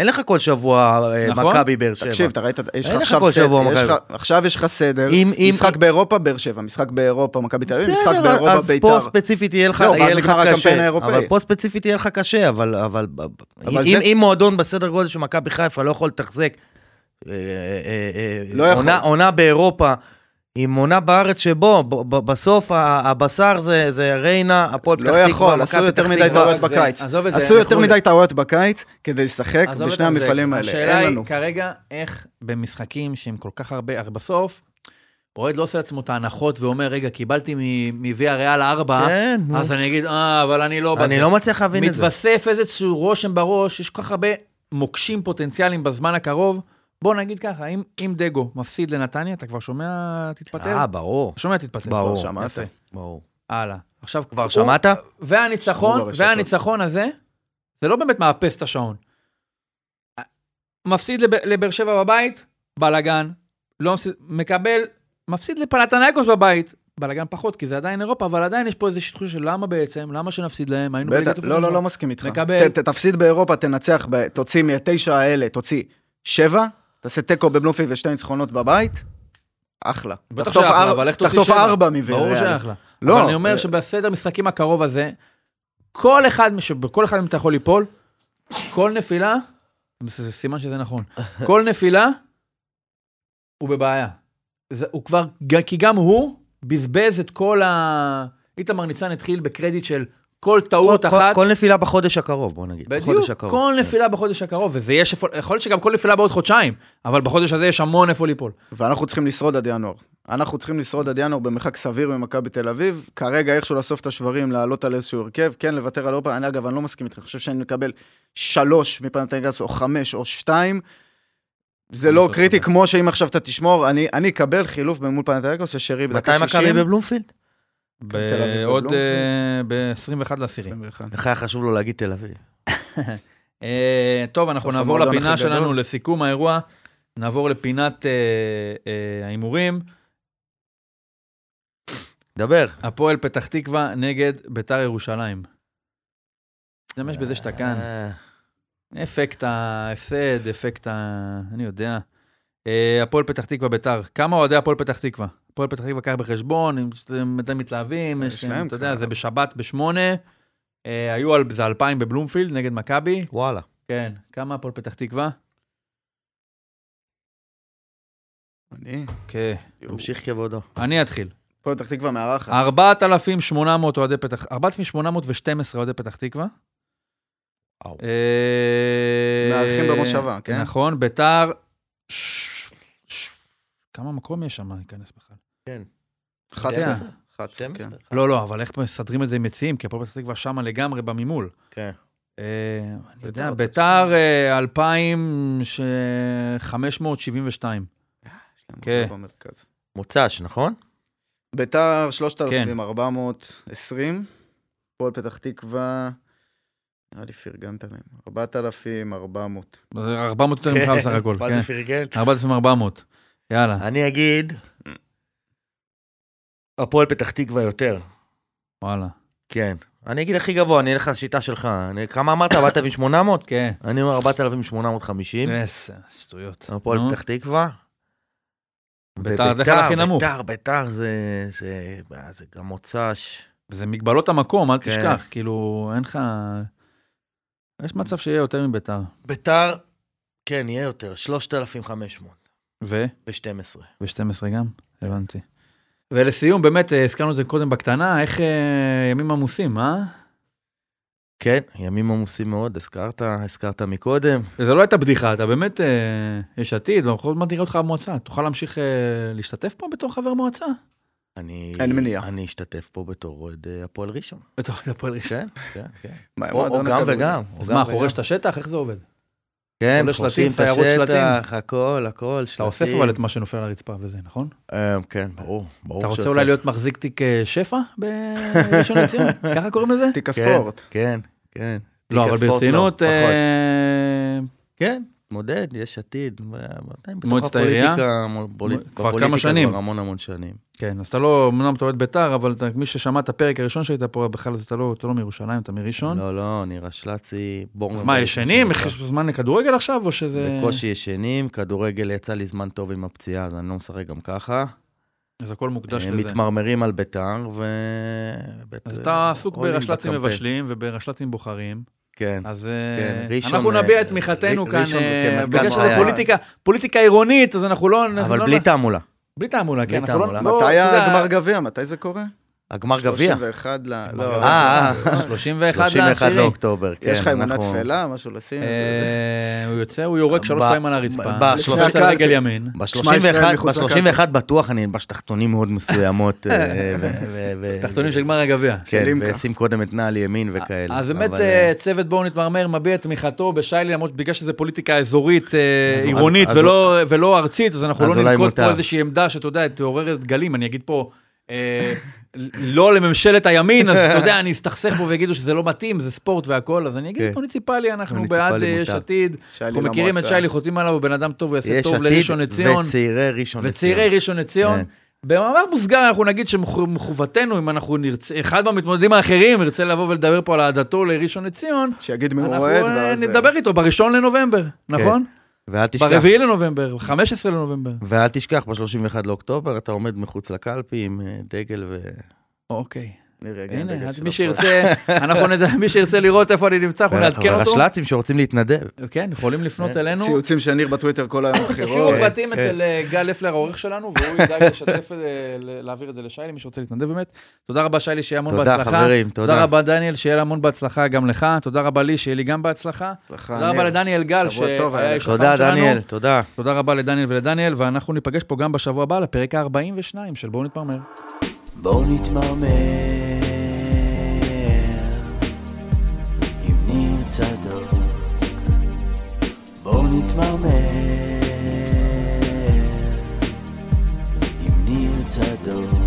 [SPEAKER 4] אין לך כל שבוע אה,
[SPEAKER 2] נכון.
[SPEAKER 4] מכבי באר שבע.
[SPEAKER 3] תקשיב, אתה ראית, יש לך עכשיו
[SPEAKER 4] כל
[SPEAKER 3] סדר,
[SPEAKER 4] שבוע
[SPEAKER 3] יש. לך- עכשיו יש לך סדר,
[SPEAKER 4] אם- אם-
[SPEAKER 3] משחק באירופה, באר שבע, משחק באירופה, מכבי תל אביב, משחק
[SPEAKER 4] בסדר,
[SPEAKER 3] באירופה,
[SPEAKER 4] אז
[SPEAKER 3] ביתר.
[SPEAKER 4] פה ספציפית יהיה לך יהיה לך קשה. אבל פה ספציפית יהיה לך קשה, אבל אבל-
[SPEAKER 3] אבל
[SPEAKER 4] אם
[SPEAKER 3] זה-
[SPEAKER 4] אם מועדון בסדר גודל של מכבי חיפה לא יכול לתחזק אה, אה,
[SPEAKER 3] לא.
[SPEAKER 4] עונה- עונה באירופה, עם עונה בארץ שבו, ב- ב- בסוף ה- הבשר זה זה ריינה, הפועל פתח
[SPEAKER 3] לא
[SPEAKER 4] תקווה,
[SPEAKER 3] יכול, עשו יותר
[SPEAKER 4] פתח
[SPEAKER 3] מדי. טעויות בקיץ.
[SPEAKER 2] עזוב את זה,
[SPEAKER 3] עשו יותר. מדי טעויות בקיץ כדי לשחק בשני המפעלים האלה,
[SPEAKER 2] השאלה היא. כרגע איך במשחקים שהם כל כך הרבה, הרי בסוף, אוהד לא עושה לעצמו את ההנחות ואומר, רגע, קיבלתי מוויה ריאל 4,
[SPEAKER 4] כן.
[SPEAKER 2] אז אני אגיד, אה, אבל אני לא.
[SPEAKER 4] אני לא מצליח להבין את זה.
[SPEAKER 2] מתווסף איזשהו רושם בראש, יש כל כך הרבה מוקשים פוטנציאליים בזמן הקרוב. בוא נגיד ככה, אם, אם דגו מפסיד לנתניה, אתה כבר שומע, תתפטר?
[SPEAKER 4] אה, ברור.
[SPEAKER 2] שומע, תתפטר.
[SPEAKER 4] ברור.
[SPEAKER 3] כבר שמעת.
[SPEAKER 4] ברור.
[SPEAKER 2] הלאה. עכשיו,
[SPEAKER 4] כבר
[SPEAKER 2] הוא-
[SPEAKER 4] שמעת?
[SPEAKER 2] והניצחון. והניצחון הזה, זה לא באמת מאפס את השעון. מפסיד לב- לבאר שבע בבית, בלאגן. לא מפסיד, מקבל, מפסיד לפנתנייקוס בבית, בלאגן פחות, כי זה עדיין אירופה, אבל עדיין יש פה איזושהי תחושה של למה בעצם, למה שנפסיד להם, היינו בליגת
[SPEAKER 3] לא, לא,
[SPEAKER 2] ראשונה.
[SPEAKER 3] לא מסכים איתך.
[SPEAKER 2] מקבל.
[SPEAKER 3] ת- ת- תפסיד באירופה, תנצח, ב- תוציא מהתשע האלה, תוציא שבע, תעשה תיקו בבלומפילד ושתי ניצחונות בבית, אחלה.
[SPEAKER 2] בטח
[SPEAKER 3] תחטוף
[SPEAKER 2] שאחלה, אבל איך תוציא
[SPEAKER 3] תחטוף? ארבע
[SPEAKER 2] ברור
[SPEAKER 3] מוויאריאל.
[SPEAKER 2] שאחלה.
[SPEAKER 3] לא,
[SPEAKER 2] אבל אני אומר שבסדר משחקים הקרוב הזה, כל אחד, בכל אחד מהם אתה יכול ליפול, כל נפילה, זה סימן שזה נכון, (laughs) כל נפילה, הוא בבעיה. זה, הוא כבר, כי גם הוא בזבז את כל ה... איתמר ניצן התחיל בקרדיט של כל טעות
[SPEAKER 4] כל-
[SPEAKER 2] אחת.
[SPEAKER 4] כל נפילה בחודש הקרוב, בוא נגיד.
[SPEAKER 2] בדיוק,
[SPEAKER 4] בחודש הקרוב.
[SPEAKER 2] כל
[SPEAKER 4] כן.
[SPEAKER 2] נפילה בחודש הקרוב, וזה יש איפה, יכול להיות שגם כל נפילה בעוד חודשיים, אבל בחודש הזה יש המון איפה ליפול.
[SPEAKER 3] ואנחנו צריכים לשרוד עד ינואר. אנחנו צריכים לשרוד עד ינואר במרחק סביר ממכבי תל אביב. כרגע איכשהו לאסוף את השברים, לעלות על איזשהו הרכב, כן, לוותר על אירופה. אני אגב, אני לא מסכים איתך, אני חושב שאני מקבל שלוש מפנתנגס, או חמש, או שתיים. זה לא קריטי, כמו שאם עכשיו אתה תשמור, אני אני אקבל חילוף מול פנתנגס, ששרי
[SPEAKER 4] מתי
[SPEAKER 3] בדקה 60.
[SPEAKER 4] מכבי בבלומפילד?
[SPEAKER 3] תל אביב
[SPEAKER 2] עוד
[SPEAKER 3] בבלומפילד.
[SPEAKER 2] ב-21 לעשירי.
[SPEAKER 3] 21.
[SPEAKER 4] איך היה חשוב לו להגיד תל אביב? (laughs)
[SPEAKER 2] אה, טוב, אנחנו נעבור לפינה שלנו. לסיכום האירוע. נעבור לפינת אה, אה, ההימורים.
[SPEAKER 4] דבר.
[SPEAKER 2] הפועל פתח תקווה נגד ביתר ירושלים. תשתמש בזה שאתה כאן. אפקט ההפסד, אפקט ה... אני יודע. הפועל פתח תקווה ביתר. כמה אוהדי הפועל פתח תקווה? הפועל פתח תקווה קח בחשבון, אם אתם מתלהבים, יש,
[SPEAKER 3] יש להם
[SPEAKER 2] אתה יודע. זה בשבת בשמונה. אה, היו על זה אלפיים בבלומפילד נגד מכבי.
[SPEAKER 4] וואלה.
[SPEAKER 2] כן, כמה הפועל פתח תקווה?
[SPEAKER 3] אני,
[SPEAKER 2] כן.
[SPEAKER 4] תמשיך כבודו.
[SPEAKER 2] אני אתחיל.
[SPEAKER 3] הפועל פתח תקווה מארחת.
[SPEAKER 2] 4,800 אוהדי פתח, 4,812 אוהדי פתח תקווה. אה,
[SPEAKER 3] מארחים במושבה, כן?
[SPEAKER 2] נכון, ביתר, כמה מקום יש שם להיכנס בכלל?
[SPEAKER 4] כן.
[SPEAKER 3] 11.
[SPEAKER 2] 12.
[SPEAKER 3] 11, כן.
[SPEAKER 4] 12.
[SPEAKER 2] לא, לא, אבל איך מסדרים את זה עם מציעים? כי הפועל פתח תקווה שמה לגמרי בממול.
[SPEAKER 4] כן.
[SPEAKER 2] אה, אני יודע, ביתר אה, 2,572.
[SPEAKER 3] יש להם
[SPEAKER 2] כן.
[SPEAKER 4] מוצ"ש, נכון?
[SPEAKER 3] ביתר
[SPEAKER 2] כן.
[SPEAKER 3] 3,420, הפועל פתח תקווה, נראה לי פרגנת להם, 4,400.
[SPEAKER 2] 400 יותר ממך בסך הכל,
[SPEAKER 4] מה
[SPEAKER 2] כן.
[SPEAKER 4] זה פרגן?
[SPEAKER 2] 4,400. יאללה,
[SPEAKER 4] אני אגיד, הפועל פתח תקווה יותר.
[SPEAKER 2] וואלה.
[SPEAKER 4] כן. אני אגיד הכי גבוה, אני אלך לשיטה שלך. אני- כמה אמרת? (coughs) 4,800?
[SPEAKER 2] כן.
[SPEAKER 4] אני אומר 4,850.
[SPEAKER 2] איזה שטויות.
[SPEAKER 4] הפועל. פתח תקווה.
[SPEAKER 2] ביתר, על הכי נמוך.
[SPEAKER 4] ביתר, ביתר זה, זה, זה גם מוצ"ש.
[SPEAKER 2] וזה מגבלות המקום, אל
[SPEAKER 4] כן.
[SPEAKER 2] תשכח. כאילו, אין לך... יש מצב שיהיה יותר מביתר.
[SPEAKER 4] ביתר, כן, יהיה יותר, 3,500
[SPEAKER 2] ו?
[SPEAKER 4] ב-12.
[SPEAKER 2] ב-12 גם? הבנתי. ולסיום, באמת, אה, הזכרנו את זה קודם בקטנה, איך אה, ימים עמוסים, אה?
[SPEAKER 4] כן, ימים עמוסים מאוד, הזכרת, הזכרת מקודם.
[SPEAKER 2] זה לא הייתה בדיחה, אתה באמת אה, יש עתיד, ואנחנו עוד מעט נראה אותך במועצה. תוכל להמשיך אה, להשתתף פה בתור חבר מועצה?
[SPEAKER 4] אני...
[SPEAKER 3] אין מניעה.
[SPEAKER 4] אני אשתתף פה בתור אוהד אה, הפועל ראשון.
[SPEAKER 2] בתור הפועל ראשון.
[SPEAKER 4] כן, כן, כן.
[SPEAKER 3] מה,
[SPEAKER 4] או, גם? וגם.
[SPEAKER 2] אז מה. חורש את השטח? איך זה עובד?
[SPEAKER 4] כן,
[SPEAKER 2] שלטים,
[SPEAKER 4] את
[SPEAKER 2] שלטים.
[SPEAKER 4] השטח, הכל, הכל,
[SPEAKER 2] אתה אוסף אבל את מה שנופל על הרצפה וזה, נכון?
[SPEAKER 4] אה, כן, ברור, ברור
[SPEAKER 2] אתה רוצה
[SPEAKER 4] שאוסף.
[SPEAKER 2] אולי להיות מחזיק תיק אה, שפע בראשון לציון? (laughs) ככה קוראים לזה?
[SPEAKER 3] תיק
[SPEAKER 4] כן,
[SPEAKER 3] הספורט.
[SPEAKER 4] כן, כן.
[SPEAKER 2] לא, אבל ברצינות,
[SPEAKER 4] לא, פחות.
[SPEAKER 2] אה,
[SPEAKER 4] כן, מודד, יש עתיד.
[SPEAKER 2] מועצת העירייה? כבר כמה שנים.
[SPEAKER 4] כבר המון המון שנים.
[SPEAKER 2] כן, אז אתה לא, אמנם אתה אוהד בית"ר, אבל אתה- מי ששמע את הפרק הראשון שהיית פה, בכלל אתה לא אתה לא מירושלים, אתה מראשון.
[SPEAKER 4] לא, לא, אני רשל"צי, בור...
[SPEAKER 2] אז מה, ישנים? יש זמן לכדורגל עכשיו, או שזה...
[SPEAKER 4] בקושי ישנים, כדורגל יצא לי זמן טוב עם הפציעה, אז אני לא משחק גם ככה.
[SPEAKER 2] אז הכל מוקדש
[SPEAKER 4] אה,
[SPEAKER 2] לזה.
[SPEAKER 4] מתמרמרים על ביתר, ו...
[SPEAKER 2] אז אתה עסוק ברשל"צים. מבשלים וברשל"צים בוחרים.
[SPEAKER 4] כן.
[SPEAKER 2] אז
[SPEAKER 4] כן,
[SPEAKER 2] אה,
[SPEAKER 4] ראשון,
[SPEAKER 2] אנחנו
[SPEAKER 4] אה,
[SPEAKER 2] נביע את תמיכתנו כאן,
[SPEAKER 4] ראשון
[SPEAKER 2] אה,
[SPEAKER 4] כמרכז
[SPEAKER 2] בגלל שזה
[SPEAKER 3] חיי.
[SPEAKER 2] פוליטיקה, פוליטיקה עירונית, אז אנחנו לא... אנחנו
[SPEAKER 4] אבל
[SPEAKER 2] לא-
[SPEAKER 4] בלי תעמולה.
[SPEAKER 2] בלי תעמולה, כן.
[SPEAKER 4] בלי
[SPEAKER 2] אנחנו לא-
[SPEAKER 4] תעמולה.
[SPEAKER 2] לא,
[SPEAKER 3] מתי הגמר גביע? מתי זה קורה?
[SPEAKER 4] הגמר גביע.
[SPEAKER 3] 31 ל... לא,
[SPEAKER 2] גביע.
[SPEAKER 4] אה, אה.
[SPEAKER 2] 31
[SPEAKER 4] 31
[SPEAKER 2] לעשירי.
[SPEAKER 4] לאוקטובר, כן.
[SPEAKER 3] יש לך אמונה
[SPEAKER 4] אנחנו-
[SPEAKER 3] תפלה, משהו לשים?
[SPEAKER 2] אה, הוא יוצא, הוא יורק שלוש
[SPEAKER 4] ב-
[SPEAKER 2] פעמים על הרצפה.
[SPEAKER 4] ב-
[SPEAKER 2] לפני
[SPEAKER 4] שלושה-
[SPEAKER 2] על רגל ימין.
[SPEAKER 3] שמע ישראל
[SPEAKER 4] ב-31
[SPEAKER 3] מחוץ
[SPEAKER 4] ב-31 בטוח אני אלבש תחתונים מאוד מסוימות. אה, (laughs)
[SPEAKER 2] תחתונים של גמר הגביע.
[SPEAKER 4] כן. ואשים קודם את נעל ימין וכאלה.
[SPEAKER 2] אז באמת אה, צוות בואו נתמרמר מביע את תמיכתו בשיילי, למרות בגלל שזה פוליטיקה אזורית,
[SPEAKER 4] אז-
[SPEAKER 2] עירונית ולא ארצית, אז אנחנו לא ננקוט פה. איזושהי עמדה שאתה יודע, תעוררת גלים, אני אגיד פה, לא לממשלת הימין, אז אתה יודע, אני אסתכסך פה ויגידו שזה לא מתאים, זה ספורט והכל, אז אני אגיד
[SPEAKER 4] כן.
[SPEAKER 2] מוניציפלי, אנחנו
[SPEAKER 4] מוניציפלי
[SPEAKER 2] בעד אה, יש. עתיד, אנחנו מכירים את. שיילי, חותמים עליו, הוא בן אדם טוב, הוא יעשה
[SPEAKER 4] יש
[SPEAKER 2] טוב
[SPEAKER 4] עתיד
[SPEAKER 2] לראשון לציון.
[SPEAKER 4] וצעירי ראשון לציון.
[SPEAKER 2] וצעירי ראשון לציון.
[SPEAKER 4] כן.
[SPEAKER 2] במאמר מוסגר אנחנו נגיד שמחובתנו, אם אנחנו נרצה, אחד מהמתמודדים האחרים ירצה לבוא ולדבר פה על אהדתו לראשון לציון,
[SPEAKER 3] שיגיד מי הוא
[SPEAKER 2] אנחנו
[SPEAKER 3] אוהד,
[SPEAKER 2] אה,
[SPEAKER 3] ואז...
[SPEAKER 2] נדבר איתו בראשון לנובמבר, נכון?
[SPEAKER 4] ואל תשכח,
[SPEAKER 2] ברביעי לנובמבר, ב-15 לנובמבר.
[SPEAKER 4] ואל תשכח, ב-31 לאוקטובר אתה עומד מחוץ לקלפי עם אה, דגל ו...
[SPEAKER 2] אוקיי. הנה, אז מי. שירצה, אנחנו נדע, מי שירצה לראות איפה אני נמצא, אנחנו נעדכן אותו.
[SPEAKER 4] הרשל"צים שרוצים להתנדב.
[SPEAKER 2] כן, יכולים לפנות
[SPEAKER 4] כן.
[SPEAKER 2] אלינו.
[SPEAKER 3] ציוצים של ניר בטוויטר כל היום
[SPEAKER 2] תשאירו
[SPEAKER 3] בחירות.
[SPEAKER 2] פרטים
[SPEAKER 4] כן.
[SPEAKER 2] אצל אה, גל לפלר, העורך שלנו, והוא ידאג לשתף, אה, ל- להעביר את זה לשיילי, מי שרוצה להתנדב באמת. תודה רבה, שיילי, שיהיה המון
[SPEAKER 4] תודה,
[SPEAKER 2] בהצלחה.
[SPEAKER 4] חברים,
[SPEAKER 2] תודה
[SPEAKER 4] תודה.
[SPEAKER 2] רבה, דניאל, שיהיה לה המון בהצלחה גם לך. תודה רבה לי, שיהיה לי גם בהצלחה.
[SPEAKER 3] הצלחה,
[SPEAKER 2] תודה רבה. לדניאל גל, שהיה. איש
[SPEAKER 4] תודה. דניאל, תודה.
[SPEAKER 2] תודה רבה לדניאל ולדניאל, ואנחנו ניפגש פה גם בשבוע הבא לפרק ה-42 של בואו נתמרמר.
[SPEAKER 1] בואו נתמרמר עם ניר צדוק. בואו נתמרמר עם ניר צדוק